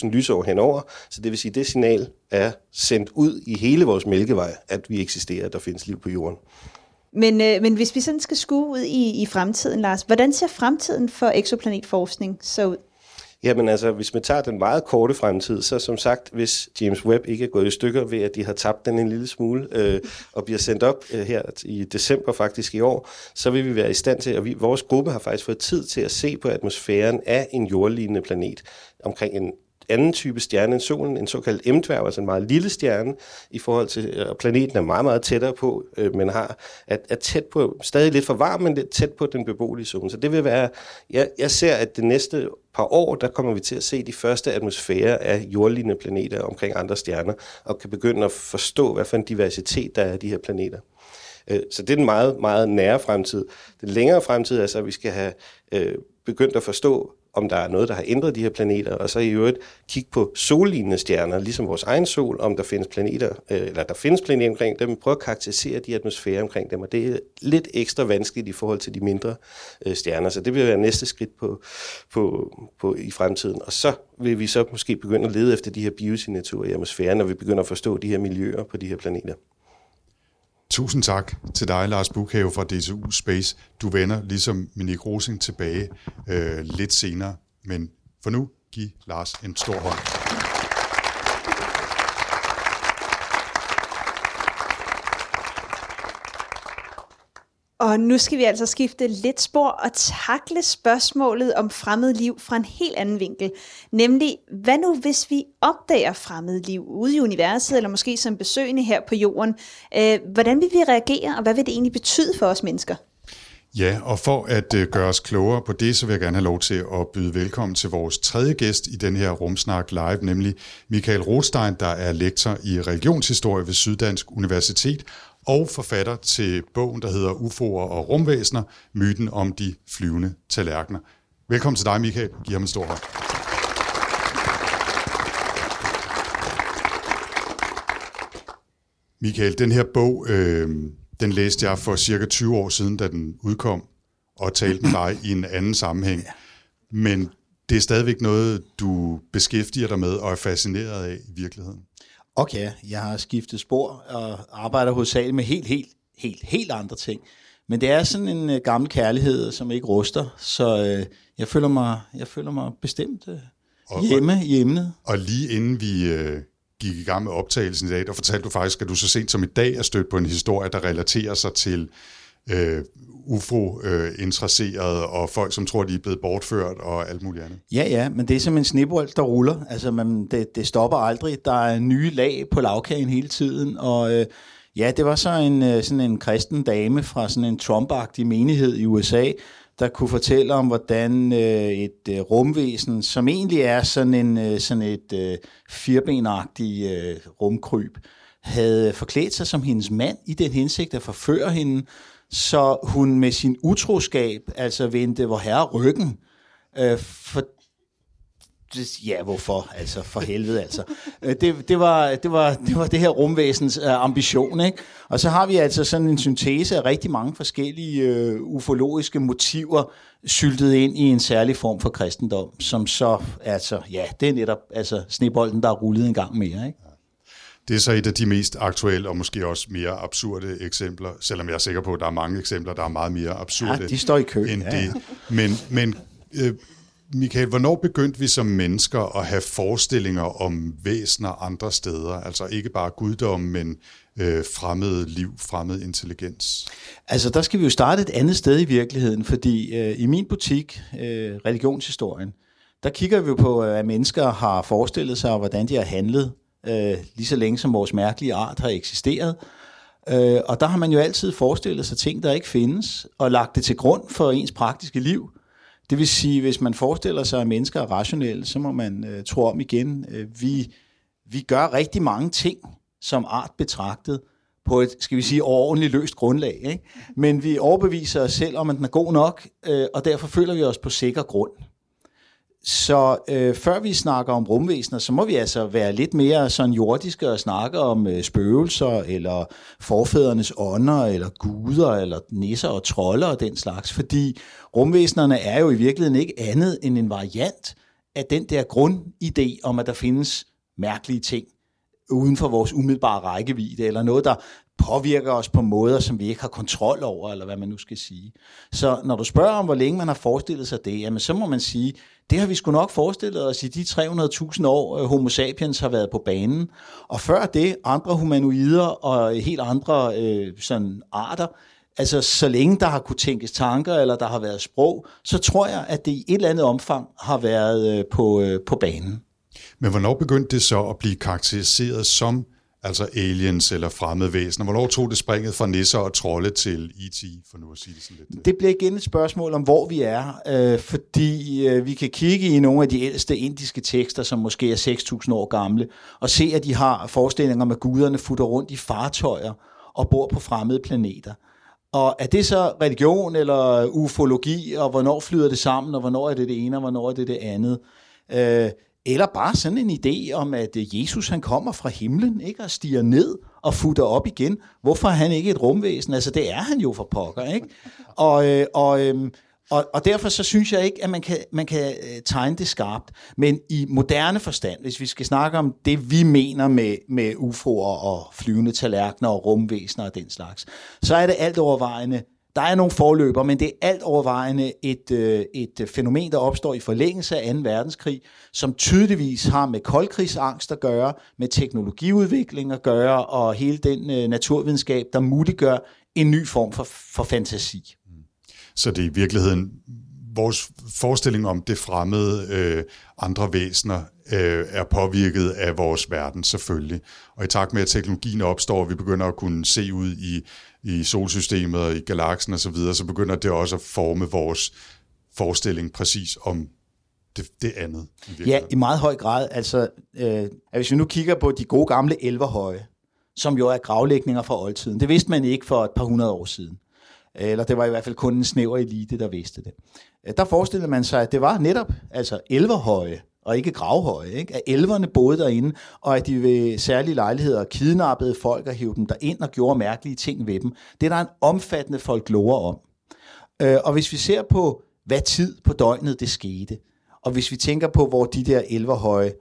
100.000 lysår henover, så det vil sige, at det signal er sendt ud i hele vores mælkevej, at vi eksisterer, at der findes liv på jorden. Men, øh, men hvis vi sådan skal skue ud i, i fremtiden, Lars, hvordan ser fremtiden for exoplanetforskning så ud? Jamen altså, hvis man tager den meget korte fremtid, så som sagt, hvis James Webb ikke er gået i stykker ved, at de har tabt den en lille smule, øh, og bliver sendt op øh, her i december faktisk i år, så vil vi være i stand til, og vi, vores gruppe har faktisk fået tid til at se på atmosfæren af en jordlignende planet omkring en anden type stjerne end solen, en såkaldt M-dværg, altså en meget lille stjerne, i forhold til, øh, og planeten er meget, meget tættere på, øh, men har, er, er tæt på, stadig lidt for varm, men lidt tæt på den beboelige zone. Så det vil være, jeg, jeg ser, at det næste par år, der kommer vi til at se de første atmosfærer af jordlignende planeter omkring andre stjerner, og kan begynde at forstå, hvad for en diversitet der er af de her planeter. Øh, så det er den meget, meget nære fremtid. Den længere fremtid er så, at vi skal have øh, begyndt at forstå, om der er noget, der har ændret de her planeter, og så i øvrigt kigge på sollignende stjerner, ligesom vores egen sol, om der findes planeter, øh, eller der findes planeter omkring dem, prøve at karakterisere de atmosfærer omkring dem, og det er lidt ekstra vanskeligt i forhold til de mindre øh, stjerner, så det vil være næste skridt på, på, på, i fremtiden. Og så vil vi så måske begynde at lede efter de her biosignaturer i atmosfæren, når vi begynder at forstå de her miljøer på de her planeter. Tusind tak til dig, Lars Bukhave fra DTU Space. Du vender ligesom Minik Rosing tilbage øh, lidt senere, men for nu, giv Lars en stor hånd. Og nu skal vi altså skifte lidt spor og takle spørgsmålet om fremmed liv fra en helt anden vinkel. Nemlig, hvad nu hvis vi opdager fremmed liv ude i universet, eller måske som besøgende her på jorden? Øh, hvordan vil vi reagere, og hvad vil det egentlig betyde for os mennesker? Ja, og for at øh, gøre os klogere på det, så vil jeg gerne have lov til at byde velkommen til vores tredje gæst i den her Rumsnak Live, nemlig Michael Rothstein, der er lektor i religionshistorie ved Syddansk Universitet og forfatter til bogen, der hedder UFO'er og rumvæsener, myten om de flyvende tallerkener. Velkommen til dig, Michael. Giv ham en stor hånd. Michael, den her bog, øh, den læste jeg for cirka 20 år siden, da den udkom, og talte med dig i en anden sammenhæng. Men det er stadigvæk noget, du beskæftiger dig med og er fascineret af i virkeligheden. Okay, jeg har skiftet spor og arbejder hovedsageligt med helt, helt, helt, helt andre ting. Men det er sådan en øh, gammel kærlighed, som ikke ruster, så øh, jeg, føler mig, jeg føler mig bestemt øh, Og- hjemme i emnet. Og lige inden vi øh, gik i gang med optagelsen i dag, der fortalte du faktisk, at du så sent som i dag er stødt på en historie, der relaterer sig til øh, UFO-interesserede og folk, som tror, de er blevet bortført og alt muligt andet. Ja, ja, men det er som en snebold, der ruller. Altså, man, det, det stopper aldrig. Der er nye lag på lavkagen hele tiden, og øh, ja, det var så en, øh, sådan en kristen dame fra sådan en trump menighed i USA, der kunne fortælle om, hvordan øh, et øh, rumvæsen, som egentlig er sådan, en, øh, sådan et øh, firbenagtigt øh, rumkryb, havde forklædt sig som hendes mand i den hensigt at forføre hende, så hun med sin utroskab altså vendte vor herre ryggen. Øh, for, ja, hvorfor? Altså, for helvede altså. Øh, det, det, var, det, var, det var det her rumvæsens øh, ambition, ikke? Og så har vi altså sådan en syntese af rigtig mange forskellige øh, ufologiske motiver syltet ind i en særlig form for kristendom, som så, altså, ja, det er netop altså, snebolden, der er rullet en gang mere, ikke? Det er så et af de mest aktuelle og måske også mere absurde eksempler, selvom jeg er sikker på, at der er mange eksempler, der er meget mere absurde Ja, de står i kø, end ja, det. Men, men øh, Michael, hvornår begyndte vi som mennesker at have forestillinger om væsener andre steder? Altså ikke bare guddom, men øh, fremmed liv, fremmed intelligens. Altså, der skal vi jo starte et andet sted i virkeligheden, fordi øh, i min butik, øh, religionshistorien, der kigger vi jo på, øh, at mennesker har forestillet sig, hvordan de har handlet, øh, lige så længe som vores mærkelige art har eksisteret. Øh, og der har man jo altid forestillet sig ting, der ikke findes, og lagt det til grund for ens praktiske liv. Det vil sige, hvis man forestiller sig, at mennesker er rationelle, så må man øh, tro om igen. Øh, vi, vi gør rigtig mange ting som art betragtet på et, skal vi sige, ordentligt løst grundlag. Ikke? Men vi overbeviser os selv om, at den er god nok, øh, og derfor føler vi os på sikker grund. Så øh, før vi snakker om rumvæsener, så må vi altså være lidt mere sådan jordiske og snakke om øh, spøgelser, eller forfædrenes ånder, eller guder, eller nisser og trolde og den slags. Fordi rumvæsenerne er jo i virkeligheden ikke andet end en variant af den der grundidé om, at der findes mærkelige ting uden for vores umiddelbare rækkevidde, eller noget, der påvirker os på måder, som vi ikke har kontrol over, eller hvad man nu skal sige. Så når du spørger om, hvor længe man har forestillet sig det, jamen så må man sige, det har vi sgu nok forestillet os i de 300.000 år, øh, homo sapiens har været på banen. Og før det, andre humanoider og helt andre øh, sådan arter, Altså, så længe der har kunne tænkes tanker, eller der har været sprog, så tror jeg, at det i et eller andet omfang har været øh, på, øh, på banen. Men hvornår begyndte det så at blive karakteriseret som altså aliens eller fremmede væsener? Hvornår tog det springet fra nisser og trolde til E.T., for nu at sige det sådan lidt? Øh? Det bliver igen et spørgsmål om, hvor vi er, øh, fordi øh, vi kan kigge i nogle af de ældste indiske tekster, som måske er 6.000 år gamle, og se, at de har forestillinger om, at guderne futter rundt i fartøjer og bor på fremmede planeter. Og er det så religion eller ufologi, og hvornår flyder det sammen, og hvornår er det det ene, og hvornår er det det andet? Øh, eller bare sådan en idé om, at øh, Jesus han kommer fra himlen ikke, og stiger ned og futter op igen. Hvorfor er han ikke et rumvæsen? Altså det er han jo for pokker. Ikke? Og, øh, og, øhm, og, og derfor så synes jeg ikke, at man kan, man kan øh, tegne det skarpt. Men i moderne forstand, hvis vi skal snakke om det, vi mener med, med UFO'er og flyvende tallerkener og rumvæsener og den slags, så er det alt overvejende der er nogle forløber, men det er alt overvejende et, øh, et øh, fænomen, der opstår i forlængelse af 2. verdenskrig, som tydeligvis har med koldkrigsangst at gøre, med teknologiudvikling at gøre, og hele den øh, naturvidenskab, der muliggør en ny form for, for fantasi. Så det er i virkeligheden vores forestilling om det fremmede øh, andre væsener øh, er påvirket af vores verden selvfølgelig. Og i takt med, at teknologien opstår, og vi begynder at kunne se ud i, i solsystemet og i galaksen osv., så, videre, så begynder det også at forme vores forestilling præcis om det, det andet. I Ja, i meget høj grad. Altså, øh, at hvis vi nu kigger på de gode gamle elverhøje, som jo er gravlægninger fra oldtiden. Det vidste man ikke for et par hundrede år siden. Eller det var i hvert fald kun en snæver elite, der vidste det. Øh, Der forestillede man sig, at det var netop altså elverhøje, og ikke gravhøje. Ikke? At elverne boede derinde, og at de ved særlige lejligheder kidnappede folk og hævde dem derind og gjorde mærkelige ting ved dem. Det er der en omfattende folklore om. Øh, og hvis vi ser på, hvad tid på døgnet det skete, og hvis vi tænker på, hvor de der elverhøje,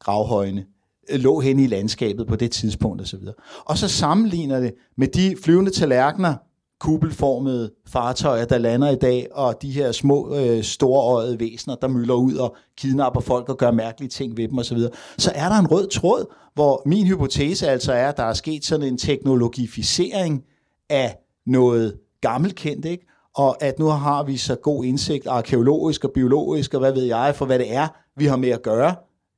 gravhøjene, øh, lå hen i landskabet på det tidspunkt osv., og så sammenligner det med de flyvende tallerkener, kubelformede fartøjer, der lander i dag, og de her små, øh, storeøjede væsener, der mylder ud og kidnapper folk og gør mærkelige ting ved dem osv., så, så er der en rød tråd, hvor min hypotese altså er, at der er sket sådan en teknologificering af noget gammelkendt, ikke? og at nu har vi så god indsigt arkeologisk og biologisk, og hvad ved jeg, for hvad det er, vi har med at gøre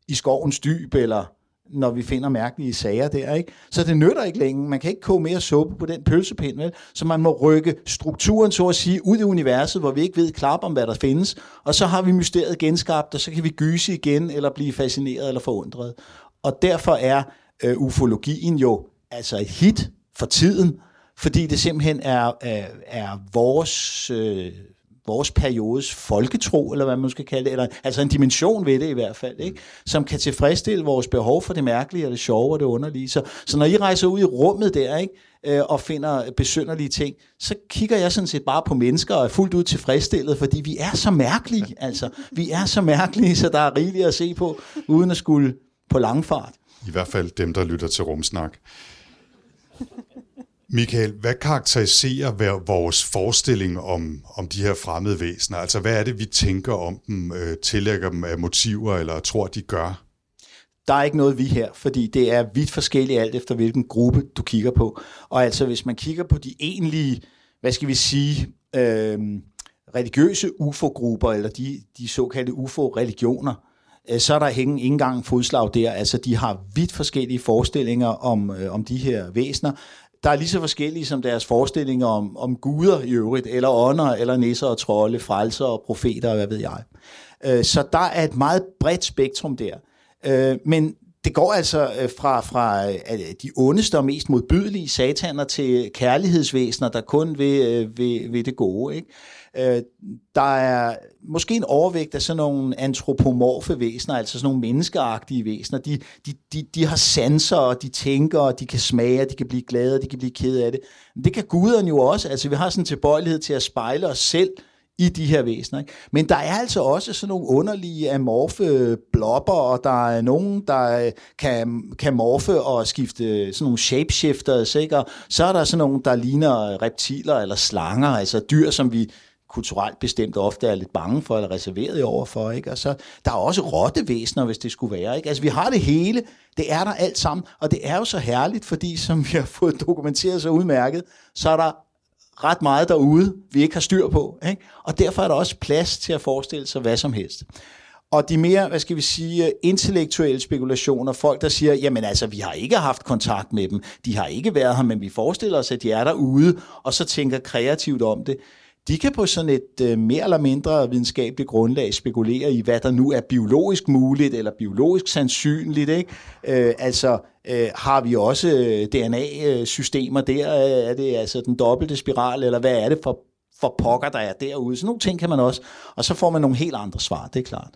i skovens dyb, eller når vi finder mærkelige sager der. Ikke? Så det nytter ikke længe. Man kan ikke koge mere suppe på den pølsepind, vel? så man må rykke strukturen, så at sige, ud i universet, hvor vi ikke ved klap om, hvad der findes, og så har vi mysteriet genskabt, og så kan vi gyse igen, eller blive fascineret eller forundret. Og derfor er øh, ufologien jo altså et hit for tiden, fordi det simpelthen er, er, er vores, øh, vores periodes folketro, eller hvad man skal kalde det, eller, altså en dimension ved det i hvert fald, ikke? som kan tilfredsstille vores behov for det mærkelige, og det sjove og det underlige. Så, så når I rejser ud i rummet der, ikke? Øh, og finder besynderlige ting, så kigger jeg sådan set bare på mennesker og er fuldt ud tilfredsstillet, fordi vi er så mærkelige, altså. Vi er så mærkelige, så der er rigeligt at se på, uden at skulle på langfart. I hvert fald dem, der lytter til rumsnak. Michael, hvad karakteriserer vores forestilling om, om de her fremmede væsener? Altså, hvad er det, vi tænker om dem, øh, tillægger dem af motiver, eller tror, de gør? Der er ikke noget vi her, fordi det er vidt forskelligt alt efter, hvilken gruppe du kigger på. Og altså, hvis man kigger på de egentlige, hvad skal vi sige, øh, religiøse UFO-grupper, eller de, de såkaldte UFO-religioner, øh, så er der ikke engang fodslag der. Altså, de har vidt forskellige forestillinger om, øh, om de her væsener der er lige så forskellige som deres forestillinger om, om guder i øvrigt, eller ånder, eller nisser og trolde, frelser og profeter, og hvad ved jeg. Øh, så der er et meget bredt spektrum der. Øh, men det går altså øh, fra, fra øh, de ondeste og mest modbydelige sataner til kærlighedsvæsener, der kun vil, øh, vil, vil det gode. Ikke? Øh, der er måske en overvægt af sådan nogle antropomorfe væsener, altså sådan nogle menneskeagtige væsener. De, de, de, de har sanser, og de tænker, og de kan smage, og de kan blive glade, og de kan blive ked af det. Men det kan guderne jo også. Altså vi har sådan en tilbøjelighed til at spejle os selv i de her væsener. Ikke? Men der er altså også sådan nogle underlige amorfe blobber, og der er nogen, der øh, kan, kan morfe og skifte sådan nogle shapeshifters, ikke? og så er der sådan nogle, der ligner reptiler eller slanger, altså dyr, som vi kulturelt bestemt ofte er lidt bange for, eller reserveret over for. Ikke? Og så, der er også rottevæsener, hvis det skulle være. Ikke? Altså, vi har det hele. Det er der alt sammen. Og det er jo så herligt, fordi som vi har fået dokumenteret så udmærket, så er der ret meget derude, vi ikke har styr på. Ikke? Og derfor er der også plads til at forestille sig hvad som helst. Og de mere, hvad skal vi sige, intellektuelle spekulationer, folk der siger, jamen altså, vi har ikke haft kontakt med dem, de har ikke været her, men vi forestiller os, at de er derude, og så tænker kreativt om det de kan på sådan et øh, mere eller mindre videnskabeligt grundlag spekulere i, hvad der nu er biologisk muligt eller biologisk sandsynligt. Ikke? Øh, altså, øh, har vi også øh, DNA-systemer der? Øh, er det altså den dobbelte spiral, eller hvad er det for, for pokker, der er derude? Så nogle ting kan man også, og så får man nogle helt andre svar, det er klart.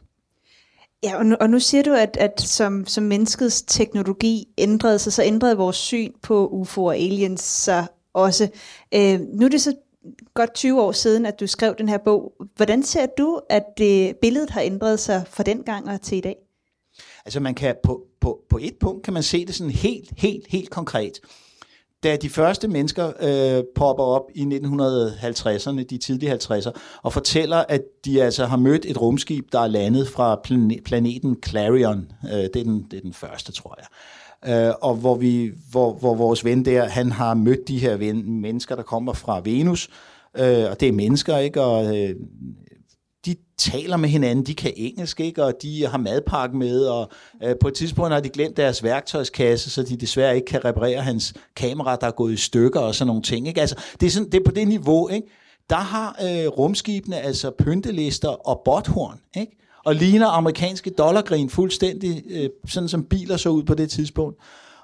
Ja, og nu, og nu siger du, at, at som, som menneskets teknologi ændrede sig, så ændrede vores syn på UFO og aliens sig også. Øh, nu er det så godt 20 år siden, at du skrev den her bog. Hvordan ser du, at det, billedet har ændret sig fra dengang og til i dag? Altså man kan på, på, på et punkt kan man se det sådan helt, helt, helt konkret. Da de første mennesker øh, popper op i 1950'erne, de tidlige 50'er, og fortæller, at de altså har mødt et rumskib, der er landet fra planeten Clarion. Øh, det, er den, det er den første, tror jeg øh, og hvor, vi, hvor, hvor vores ven der, han har mødt de her ven, mennesker, der kommer fra Venus, øh, og det er mennesker, ikke? Og øh, de taler med hinanden, de kan engelsk, ikke? og de har madpakke med, og øh, på et tidspunkt har de glemt deres værktøjskasse, så de desværre ikke kan reparere hans kamera, der er gået i stykker og sådan nogle ting. Ikke? Altså, det, er sådan, det er på det niveau, ikke? der har øh, rumskibene altså pyntelister og botthorn, ikke? Og ligner amerikanske dollargrin fuldstændig, øh, sådan som biler så ud på det tidspunkt.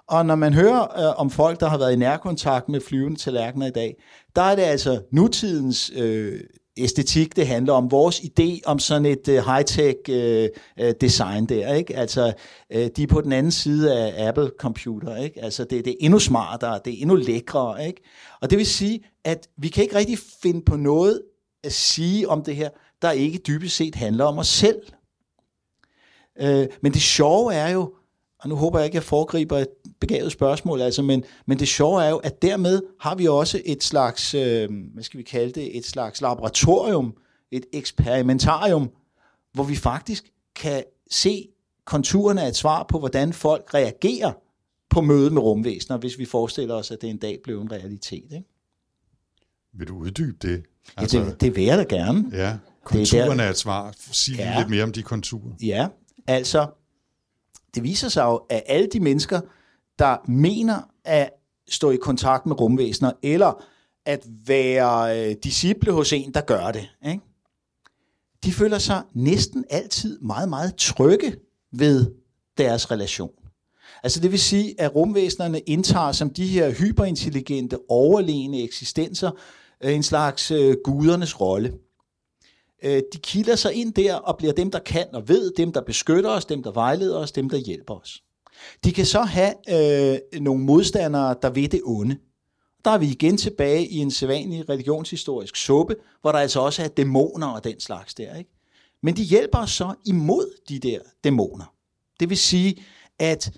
Og når man hører øh, om folk, der har været i nærkontakt med flyvende tallerkener i dag, der er det altså nutidens øh, æstetik, det handler om. Vores idé om sådan et øh, high-tech øh, øh design der, ikke? Altså, øh, de er på den anden side af Apple-computer, ikke? Altså, det, det er endnu smartere, det er endnu lækrere, ikke? Og det vil sige, at vi kan ikke rigtig finde på noget at sige om det her, der ikke dybest set handler om os selv. Øh, men det sjove er jo, og nu håber jeg ikke, at jeg foregriber et begavet spørgsmål, altså, men, men det sjove er jo, at dermed har vi også et slags, øh, hvad skal vi kalde det, et slags laboratorium, et eksperimentarium, hvor vi faktisk kan se konturerne af et svar på, hvordan folk reagerer på mødet med rumvæsener, hvis vi forestiller os, at det en dag blev en realitet. Ikke? Vil du uddybe det? Altså, ja, det, det vil jeg da gerne. Ja, konturerne er et svar. Sig ja. lidt mere om de konturer. Ja, altså, det viser sig jo, at alle de mennesker, der mener at stå i kontakt med rumvæsener, eller at være øh, disciple hos en, der gør det, ikke? de føler sig næsten altid meget, meget trygge ved deres relation. Altså det vil sige, at rumvæsenerne indtager som de her hyperintelligente, overlegne eksistenser øh, en slags øh, gudernes rolle. Øh, de kilder sig ind der og bliver dem, der kan og ved, dem, der beskytter os, dem, der vejleder os, dem, der hjælper os. De kan så have øh, nogle modstandere, der ved det onde. Der er vi igen tilbage i en sædvanlig religionshistorisk suppe, hvor der altså også er dæmoner og den slags der. Ikke? Men de hjælper os så imod de der dæmoner. Det vil sige, at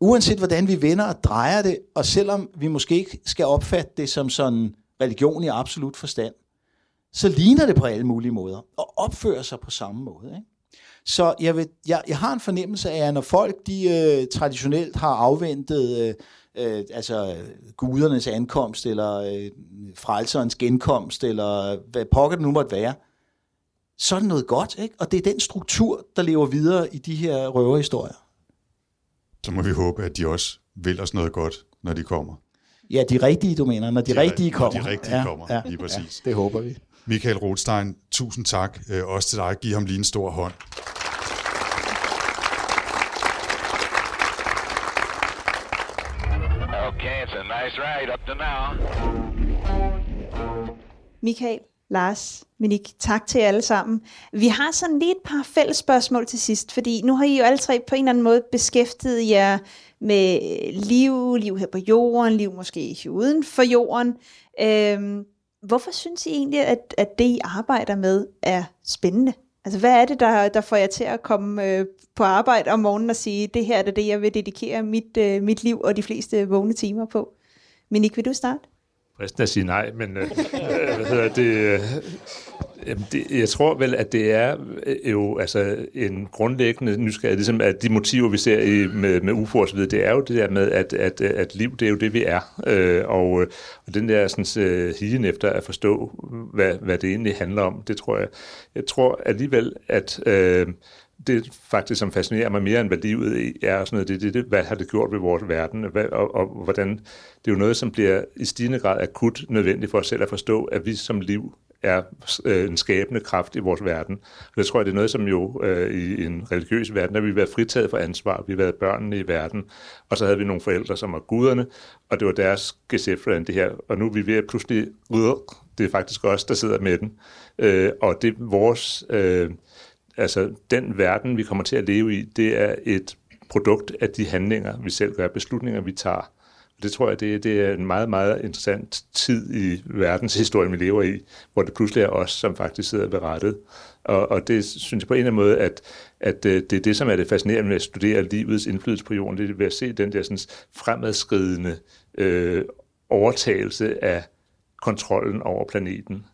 uanset hvordan vi vender og drejer det, og selvom vi måske ikke skal opfatte det som sådan religion i absolut forstand, så ligner det på alle mulige måder, og opfører sig på samme måde. Ikke? Så jeg, vil, jeg, jeg har en fornemmelse af, at når folk de øh, traditionelt har afventet øh, øh, altså gudernes ankomst, eller øh, frelserens genkomst, eller hvad pokker det nu måtte være, så er det noget godt, ikke? Og det er den struktur, der lever videre i de her røverhistorier. Så må vi håbe, at de også vil os noget godt, når de kommer. Ja, de rigtige, du mener, når de, de rigtige kommer. Når de rigtige ja, kommer, ja, lige præcis. Ja, det håber vi. Michael Rothstein, tusind tak øh, også til dig. Giv ham lige en stor hånd. Okay, it's a nice ride up to now. Michael, Lars, Minik, tak til jer alle sammen. Vi har sådan lige et par fælles spørgsmål til sidst, fordi nu har I jo alle tre på en eller anden måde beskæftiget jer med liv, liv her på jorden, liv måske uden for jorden. Øhm, hvorfor synes I egentlig, at, at det, I arbejder med, er spændende? Altså, hvad er det, der, der får jer til at komme øh, på arbejde om morgenen og sige, det her er det, jeg vil dedikere mit, øh, mit liv og de fleste vågne timer på? Minik, vil du starte? fristende at sige nej, men øh, øh hvad hedder det, øh, det, jeg tror vel, at det er øh, jo altså en grundlæggende nysgerrighed, ligesom at de motiver, vi ser i, med, med UFO osv., det er jo det der med, at, at, at liv, det er jo det, vi er. Øh, og, øh, og den der sådan, øh, higen efter at forstå, hvad, hvad det egentlig handler om, det tror jeg. Jeg tror alligevel, at øh, det faktisk, som fascinerer mig mere end hvad livet er, sådan noget, det, det, det, hvad har det gjort ved vores verden, hvad, og, og hvordan, det er jo noget, som bliver i stigende grad akut nødvendigt for os selv at forstå, at vi som liv er øh, en skabende kraft i vores verden. Og det tror jeg, det er noget, som jo øh, i en religiøs verden, der vi været fritaget for ansvar. Vi har været børnene i verden, og så havde vi nogle forældre, som var guderne, og det var deres geschæft, for det her. Og nu er vi ved at pludselig, det er faktisk os, der sidder med den. Øh, og det vores... Øh, altså den verden, vi kommer til at leve i, det er et produkt af de handlinger, vi selv gør, beslutninger, vi tager. Det tror jeg, det, det er en meget, meget interessant tid i verdenshistorien, vi lever i, hvor det pludselig er os, som faktisk sidder berettet. Og, og det synes jeg på en eller anden måde, at, at øh, det er det, som er det fascinerende med at studere livets indflydelse på jorden, det er ved at se den der sådan, fremadskridende øh, overtagelse af kontrollen over planeten,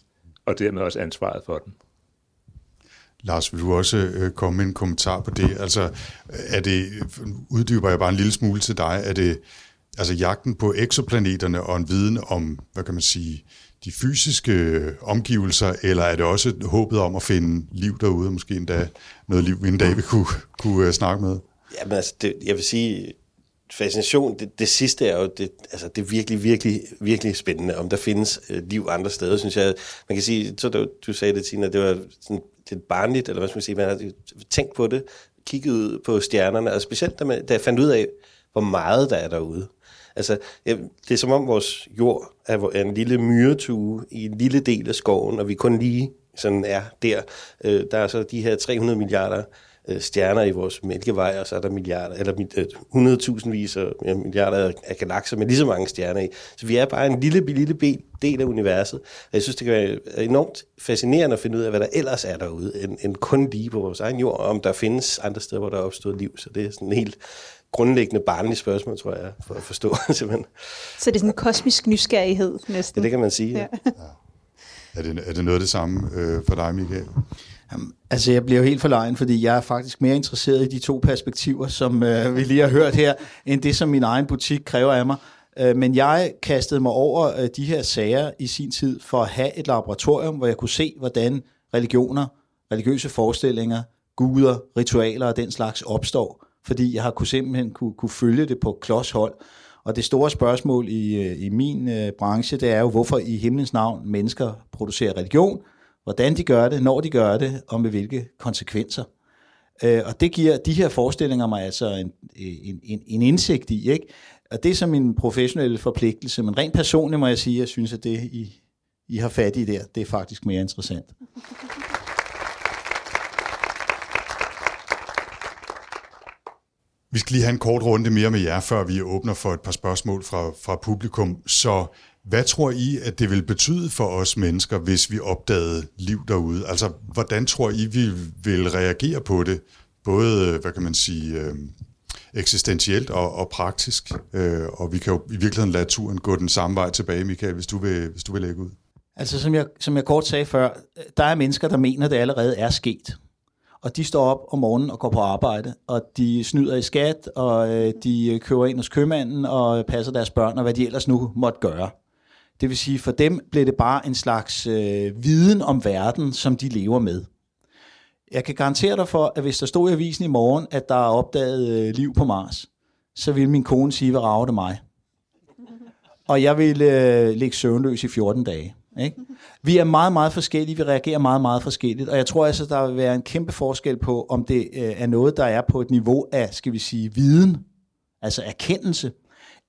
og dermed også ansvaret for den. Lars, vil du også øh, komme med en kommentar på det? Altså, er det, uddyber jeg bare en lille smule til dig, er det altså jagten på eksoplaneterne og en viden om, hvad kan man sige, de fysiske omgivelser, eller er det også håbet om at finde liv derude, og måske endda noget liv, vi en dag vi kunne, kunne øh, snakke med? Jamen altså, det, jeg vil sige, fascination, det, det sidste er jo, det, altså, det er virkelig, virkelig, virkelig spændende, om der findes øh, liv andre steder, synes jeg. Man kan sige, så du, du sagde det, Tina, det var sådan lidt barnligt, eller hvad skal man sige, man har tænkt på det, kigget ud på stjernerne, og specielt da, man, da jeg fandt ud af, hvor meget der er derude. Altså, det er som om vores jord er en lille myretue i en lille del af skoven, og vi kun lige sådan er der. Øh, der er så de her 300 milliarder øh, stjerner i vores mælkevej, og så er der milliarder, eller 100.000 øh, vis af milliarder af galakser med lige så mange stjerner i. Så vi er bare en lille, lille del af universet. Og jeg synes, det kan være enormt fascinerende at finde ud af, hvad der ellers er derude, end, end kun lige på vores egen jord, og om der findes andre steder, hvor der er opstået liv. Så det er sådan helt grundlæggende barnligt spørgsmål, tror jeg, for at forstå simpelthen. Så det er sådan en kosmisk nysgerrighed Ja, næsten. det kan man sige. Ja. Ja. Er det, er det noget af det samme øh, for dig, Michael? Altså, jeg bliver jo helt forlegen, fordi jeg er faktisk mere interesseret i de to perspektiver, som øh, vi lige har hørt her, end det, som min egen butik kræver af mig. Øh, men jeg kastede mig over øh, de her sager i sin tid for at have et laboratorium, hvor jeg kunne se, hvordan religioner, religiøse forestillinger, guder, ritualer og den slags opstår. Fordi jeg har kunne simpelthen kunne, kunne følge det på klodshold. Og det store spørgsmål i, øh, i min øh, branche, det er jo, hvorfor i himlens navn mennesker producerer religion, hvordan de gør det, når de gør det, og med hvilke konsekvenser. Øh, og det giver de her forestillinger mig altså en, en, en, en indsigt i. Ikke? Og det er som min professionelle forpligtelse, men rent personligt må jeg sige, at jeg synes, at det, I, I har fat i der, det er faktisk mere interessant. Vi skal lige have en kort runde mere med jer, før vi åbner for et par spørgsmål fra, fra publikum. Så hvad tror I, at det vil betyde for os mennesker, hvis vi opdagede liv derude? Altså, hvordan tror I, vi vil reagere på det? Både, hvad kan man sige, øh, eksistentielt og, og praktisk. Øh, og vi kan jo i virkeligheden lade turen gå den samme vej tilbage, Michael, hvis du vil, hvis du vil lægge ud. Altså, som jeg, som jeg kort sagde før, der er mennesker, der mener, det allerede er sket. Og de står op om morgenen og går på arbejde, og de snyder i skat, og øh, de køber ind hos købmanden og passer deres børn, og hvad de ellers nu måtte gøre. Det vil sige, for dem bliver det bare en slags øh, viden om verden, som de lever med. Jeg kan garantere dig for, at hvis der stod i avisen i morgen, at der er opdaget øh, liv på Mars, så ville min kone sige, hvad rager det mig? Og jeg ville øh, ligge søvnløs i 14 dage. Ikke? Vi er meget, meget forskellige. Vi reagerer meget, meget forskelligt. Og jeg tror altså, der vil være en kæmpe forskel på, om det øh, er noget, der er på et niveau af, skal vi sige, viden, altså erkendelse,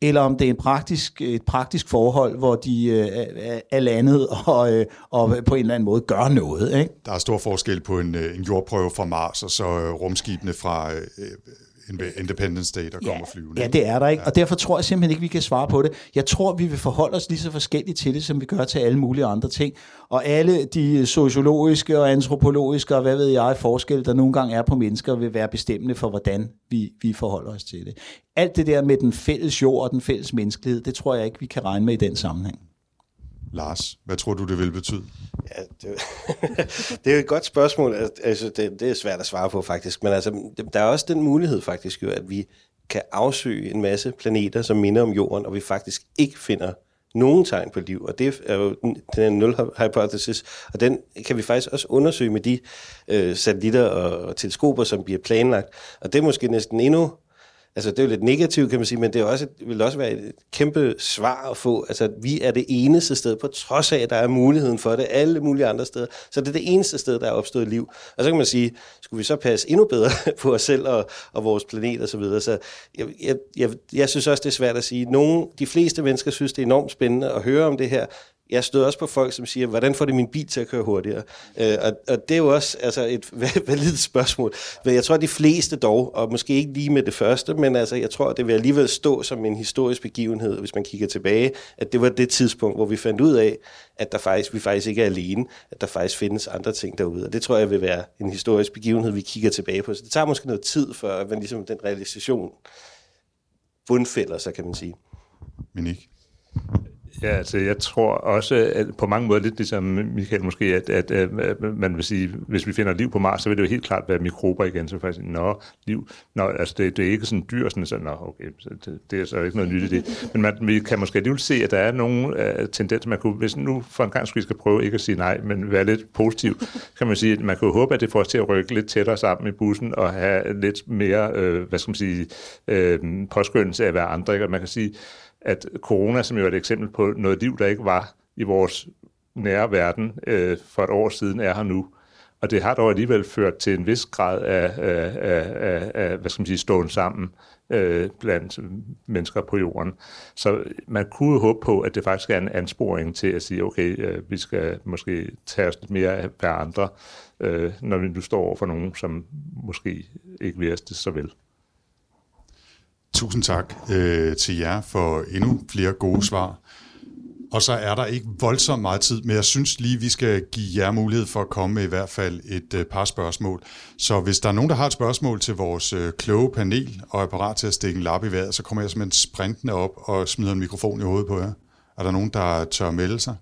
eller om det er en praktisk, et praktisk forhold, hvor de øh, er- landet og, øh, og på en eller anden måde gør noget. Ikke? Der er stor forskel på en, øh, en jordprøve fra Mars, og så øh, rumskibene fra øh, øh Independence Day, der kommer flyvende. Ja, det er der ikke, og derfor tror jeg simpelthen ikke, vi kan svare på det. Jeg tror, vi vil forholde os lige så forskelligt til det, som vi gør til alle mulige andre ting. Og alle de sociologiske og antropologiske og hvad ved jeg, forskelle, der nogle gange er på mennesker, vil være bestemmende for, hvordan vi, vi forholder os til det. Alt det der med den fælles jord og den fælles menneskelighed, det tror jeg ikke, vi kan regne med i den sammenhæng. Lars, hvad tror du, det vil betyde? Ja, det, det er jo et godt spørgsmål. Altså, det, det er svært at svare på, faktisk. Men altså, der er også den mulighed, faktisk, jo, at vi kan afsøge en masse planeter, som minder om Jorden, og vi faktisk ikke finder nogen tegn på liv. Og det er jo den her nul-hypothesis, og den kan vi faktisk også undersøge med de øh, satellitter og teleskoper, som bliver planlagt. Og det er måske næsten endnu Altså, det er jo lidt negativt, kan man sige, men det er også, det vil også være et kæmpe svar at få. Altså, vi er det eneste sted, på trods af, at der er muligheden for det alle mulige andre steder. Så det er det eneste sted, der er opstået liv. Og så kan man sige, skulle vi så passe endnu bedre på os selv og, og vores planet og så videre. Så jeg, jeg, jeg, jeg synes også, det er svært at sige. Nogle, de fleste mennesker synes, det er enormt spændende at høre om det her. Jeg støder også på folk, som siger, hvordan får det min bil til at køre hurtigere? Øh, og, og det er jo også altså, et validt spørgsmål. Men jeg tror, at de fleste dog, og måske ikke lige med det første, men altså, jeg tror, at det vil alligevel stå som en historisk begivenhed, hvis man kigger tilbage, at det var det tidspunkt, hvor vi fandt ud af, at der faktisk, vi faktisk ikke er alene, at der faktisk findes andre ting derude. Og det tror jeg vil være en historisk begivenhed, vi kigger tilbage på. Så det tager måske noget tid, før man ligesom den realisation bundfælder sig, kan man sige. Men ikke? Ja, altså jeg tror også, at på mange måder, lidt ligesom Michael måske, at, at, at, man vil sige, hvis vi finder liv på Mars, så vil det jo helt klart være mikrober igen, så faktisk, nå, liv, nå, altså det, det er ikke sådan dyr, sådan, sådan nå, okay, så det, det, er så ikke noget nyt i det. Men man, vi kan måske alligevel se, at der er nogle uh, tendenser, man kunne, hvis nu for en gang skulle skal prøve ikke at sige nej, men være lidt positiv, kan man sige, at man kunne håbe, at det får os til at rykke lidt tættere sammen i bussen, og have lidt mere, øh, hvad skal man sige, øh, påskyndelse af at være andre, ikke? Og man kan sige, at corona, som jo er et eksempel på noget liv, der ikke var i vores nære verden øh, for et år siden, er her nu. Og det har dog alligevel ført til en vis grad af, af, af, af, hvad skal man sige, ståen sammen øh, blandt mennesker på jorden. Så man kunne håbe på, at det faktisk er en ansporing til at sige, okay, øh, vi skal måske tage os lidt mere af hver andre, øh, når vi nu står over for nogen, som måske ikke vil os det så vel. Tusind tak øh, til jer for endnu flere gode svar. og så er der ikke voldsomt meget tid, men jeg synes lige, vi skal give jer mulighed for at komme med i hvert fald et øh, par spørgsmål. Så hvis der er nogen, der har et spørgsmål til vores øh, kloge panel, og er parat til at stikke en lap i vejret, så kommer jeg simpelthen sprintende op og smider en mikrofon i hovedet på jer. Er der nogen, der tør melde sig?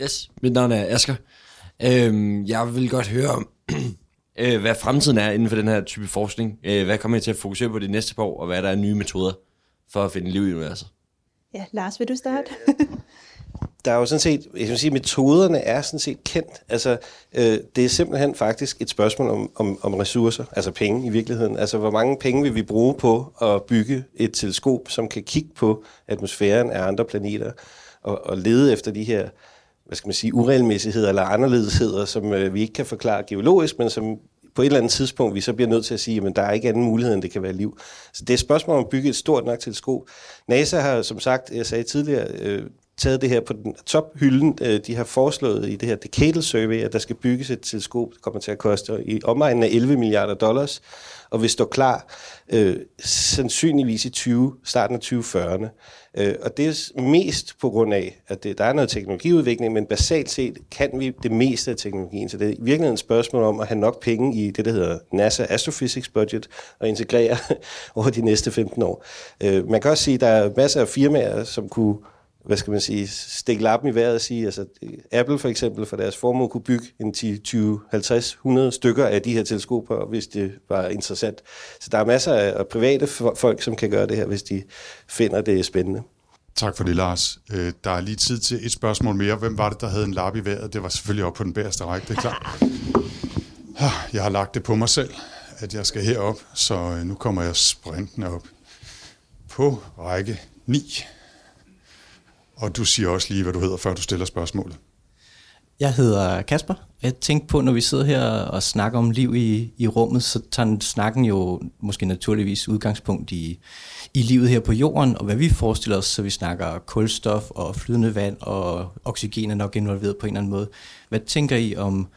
Yes, mit navn er Asger. Øhm, jeg vil godt høre om, øh, hvad fremtiden er inden for den her type forskning. Øh, hvad kommer I til at fokusere på de næste par år, og hvad er der af nye metoder for at finde liv i universet? Ja, Lars, vil du starte? der er jo sådan set, jeg vil sige, metoderne er sådan set kendt. Altså, øh, det er simpelthen faktisk et spørgsmål om, om, om ressourcer, altså penge i virkeligheden. Altså, hvor mange penge vil vi bruge på at bygge et teleskop, som kan kigge på atmosfæren af andre planeter, og, og lede efter de her, hvad skal man sige, uregelmæssigheder eller anderledesheder, som øh, vi ikke kan forklare geologisk, men som på et eller andet tidspunkt, vi så bliver nødt til at sige, at der er ikke anden mulighed, end det kan være liv. Så det er et spørgsmål om at bygge et stort nok teleskop. NASA har, som sagt, jeg sagde tidligere, øh, taget det her på den tophylden. Øh, de har foreslået i det her Decadal Survey, at der skal bygges et teleskop, der kommer til at koste i omegnen af 11 milliarder dollars, og vil stå klar øh, sandsynligvis i 20, starten af 2040'erne. Øh, og det er mest på grund af, at det, der er noget teknologiudvikling, men basalt set kan vi det meste af teknologien. Så det er i virkeligheden et spørgsmål om at have nok penge i det, der hedder NASA Astrophysics Budget, og integrere over de næste 15 år. Øh, man kan også sige, at der er masser af firmaer, som kunne hvad skal man sige, stikke lappen i vejret og sige, altså Apple for eksempel for deres formål kunne bygge en 10, 20, 50, 100 stykker af de her teleskoper, hvis det var interessant. Så der er masser af private folk, som kan gøre det her, hvis de finder det spændende. Tak for det, Lars. Øh, der er lige tid til et spørgsmål mere. Hvem var det, der havde en lap i vejret? Det var selvfølgelig op på den bagerste række, det er klart. Jeg har lagt det på mig selv, at jeg skal herop, så øh, nu kommer jeg sprintende op på række 9. Og du siger også lige, hvad du hedder, før du stiller spørgsmålet. Jeg hedder Kasper. Jeg tænkte på, når vi sidder her og snakker om liv i, i rummet, så tager snakken jo måske naturligvis udgangspunkt i, i livet her på jorden, og hvad vi forestiller os, så vi snakker kulstof og flydende vand, og oxygen er nok involveret på en eller anden måde. Hvad tænker I om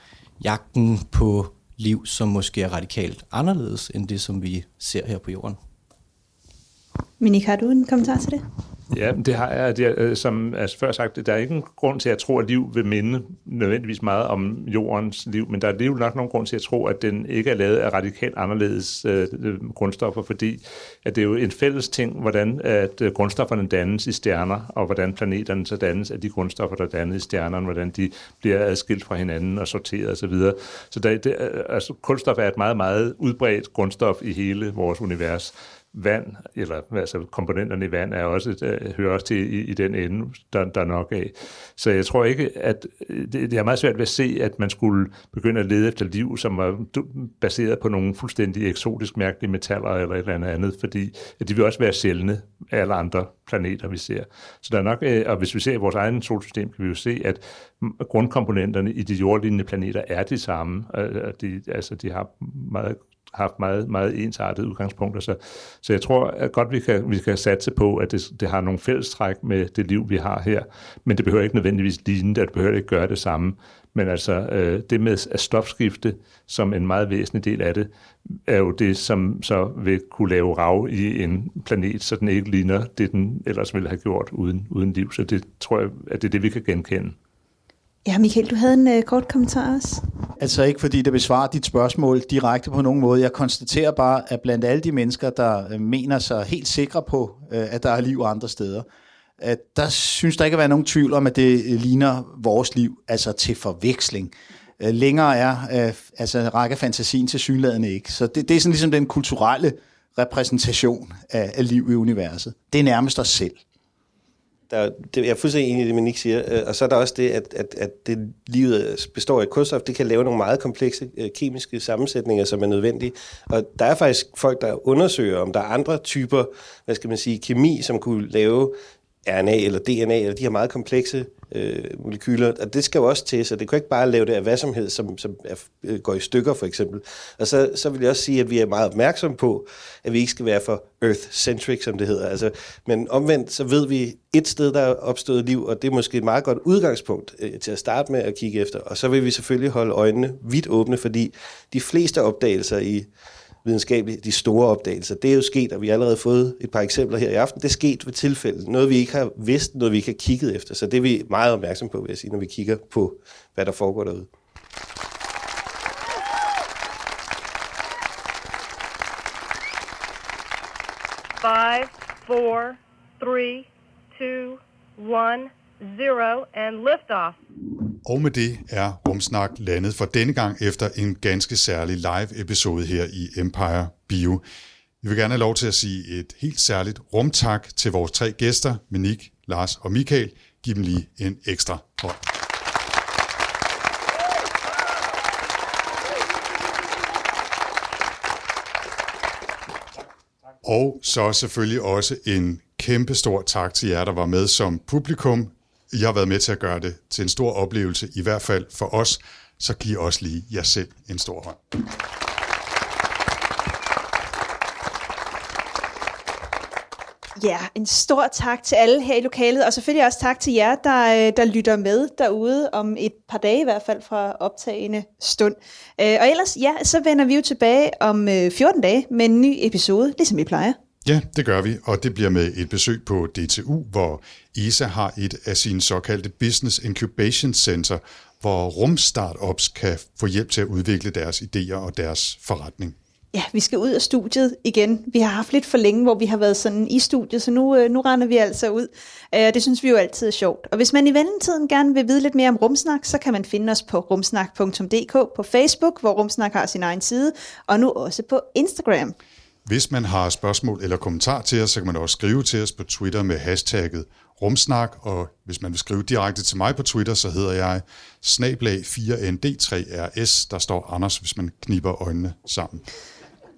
jagten på liv, som måske er radikalt anderledes end det, som vi ser her på jorden? Minik, har du en kommentar til det? Ja, det har jeg. Det er, øh, som altså før sagt, der er ingen grund til at tro, at liv vil minde nødvendigvis meget om jordens liv, men der er alligevel nok nogen grund til at tro, at den ikke er lavet af radikalt anderledes øh, øh, grundstoffer, fordi at det er jo en fælles ting, hvordan at øh, grundstofferne dannes i stjerner, og hvordan planeterne så dannes af de grundstoffer, der dannes i stjernerne, hvordan de bliver adskilt fra hinanden og sorteret osv. Så, videre. så der, det, altså, kulstof er et meget, meget udbredt grundstof i hele vores univers vand, eller altså komponenterne i vand, er også, der, hører også til i, i den ende, der, der er nok af. Så jeg tror ikke, at øh, det, det er meget svært ved at se, at man skulle begynde at lede efter liv, som var baseret på nogle fuldstændig eksotisk mærkelige metaller eller et eller andet, fordi at de vil også være sjældne af alle andre planeter, vi ser. Så der er nok, øh, og hvis vi ser i vores egen solsystem, kan vi jo se, at grundkomponenterne i de jordlignende planeter er de samme. De, altså, de har meget haft meget, meget ensartet udgangspunkter. Så, så jeg tror at godt, vi kan, vi kan satse på, at det, det har nogle fællestræk med det liv, vi har her. Men det behøver ikke nødvendigvis ligne det, det behøver ikke gøre det samme. Men altså, øh, det med at stofskifte som en meget væsentlig del af det, er jo det, som så vil kunne lave rav i en planet, så den ikke ligner det, den ellers ville have gjort uden, uden liv. Så det tror jeg, at det er det, vi kan genkende. Ja, Michael, du havde en øh, kort kommentar også. Altså ikke fordi det besvarer dit spørgsmål direkte på nogen måde. Jeg konstaterer bare, at blandt alle de mennesker, der øh, mener sig helt sikre på, øh, at der er liv andre steder, at der synes der ikke at være nogen tvivl om, at det øh, ligner vores liv, altså til forveksling. Øh, længere er altså, rækker fantasien til synlædende ikke. Så det, det er sådan ligesom den kulturelle repræsentation af, af liv i universet. Det er nærmest os selv der, det, jeg er fuldstændig enig i det, Monique siger. Øh, og så er der også det, at, at, at det livet består af kulstof. Det kan lave nogle meget komplekse øh, kemiske sammensætninger, som er nødvendige. Og der er faktisk folk, der undersøger, om der er andre typer, hvad skal man sige, kemi, som kunne lave RNA eller DNA, eller de her meget komplekse øh, molekyler, og det skal jo også til, så det kan ikke bare lave det af hvad som helst, som, som er, øh, går i stykker for eksempel. Og så, så vil jeg også sige, at vi er meget opmærksomme på, at vi ikke skal være for earth-centric, som det hedder. Altså, men omvendt, så ved vi et sted, der er opstået liv, og det er måske et meget godt udgangspunkt øh, til at starte med at kigge efter. Og så vil vi selvfølgelig holde øjnene vidt åbne, fordi de fleste opdagelser i videnskabeligt de store opdagelser. Det er jo sket, og vi har allerede fået et par eksempler her i aften. Det er sket ved tilfælde. Noget, vi ikke har vidst, noget, vi ikke har kigget efter. Så det er vi meget opmærksom på, vil jeg sige, når vi kigger på, hvad der foregår derude. Five, four, three, two, one, zero, and liftoff. Og med det er Rumsnak landet for denne gang efter en ganske særlig live-episode her i Empire Bio. Vi vil gerne have lov til at sige et helt særligt rumtak til vores tre gæster, Menik, Lars og Michael. Giv dem lige en ekstra hånd. Og så selvfølgelig også en kæmpe stor tak til jer, der var med som publikum. I har været med til at gøre det til en stor oplevelse, i hvert fald for os. Så giv også lige jer selv en stor hånd. Ja, en stor tak til alle her i lokalet, og selvfølgelig også tak til jer, der, øh, der lytter med derude om et par dage i hvert fald fra optagende stund. Øh, og ellers, ja, så vender vi jo tilbage om øh, 14 dage med en ny episode, ligesom vi plejer. Ja, det gør vi, og det bliver med et besøg på DTU, hvor ESA har et af sine såkaldte Business Incubation Center, hvor rumstartups kan få hjælp til at udvikle deres idéer og deres forretning. Ja, vi skal ud af studiet igen. Vi har haft lidt for længe, hvor vi har været sådan i studiet, så nu, øh, nu render vi altså ud. Øh, det synes vi jo altid er sjovt. Og hvis man i ventetiden gerne vil vide lidt mere om Rumsnak, så kan man finde os på rumsnak.dk på Facebook, hvor Rumsnak har sin egen side, og nu også på Instagram. Hvis man har spørgsmål eller kommentar til os, så kan man også skrive til os på Twitter med hashtagget rumsnak, og hvis man vil skrive direkte til mig på Twitter, så hedder jeg snablag 4ND3RS, der står Anders, hvis man kniber øjnene sammen.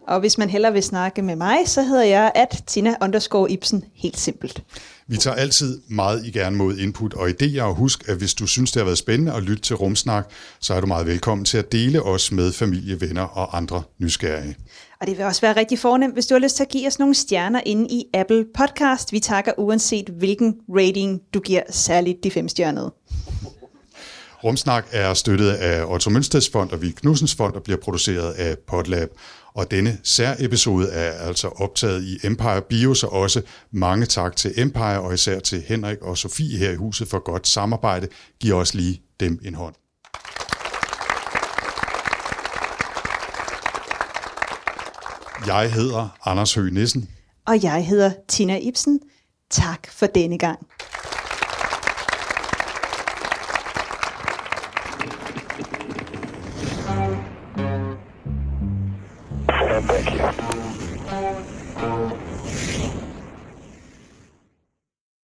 Og hvis man hellere vil snakke med mig, så hedder jeg at Tina underscore Ibsen, helt simpelt. Vi tager altid meget i gerne mod input og idéer, og husk, at hvis du synes, det har været spændende at lytte til Rumsnak, så er du meget velkommen til at dele os med familie, venner og andre nysgerrige. Og det vil også være rigtig fornemt, hvis du har lyst til at give os nogle stjerner inde i Apple Podcast. Vi takker uanset hvilken rating du giver, særligt de fem stjernede. Rumsnak er støttet af Otto Mønsteds Fond og Vig Knudsens Fond og bliver produceret af Podlab. Og denne særepisode er altså optaget i Empire Bio, så også mange tak til Empire og især til Henrik og Sofie her i huset for godt samarbejde. Giv os lige dem en hånd. Jeg hedder Anders Høgh Nissen. Og jeg hedder Tina Ibsen. Tak for denne gang.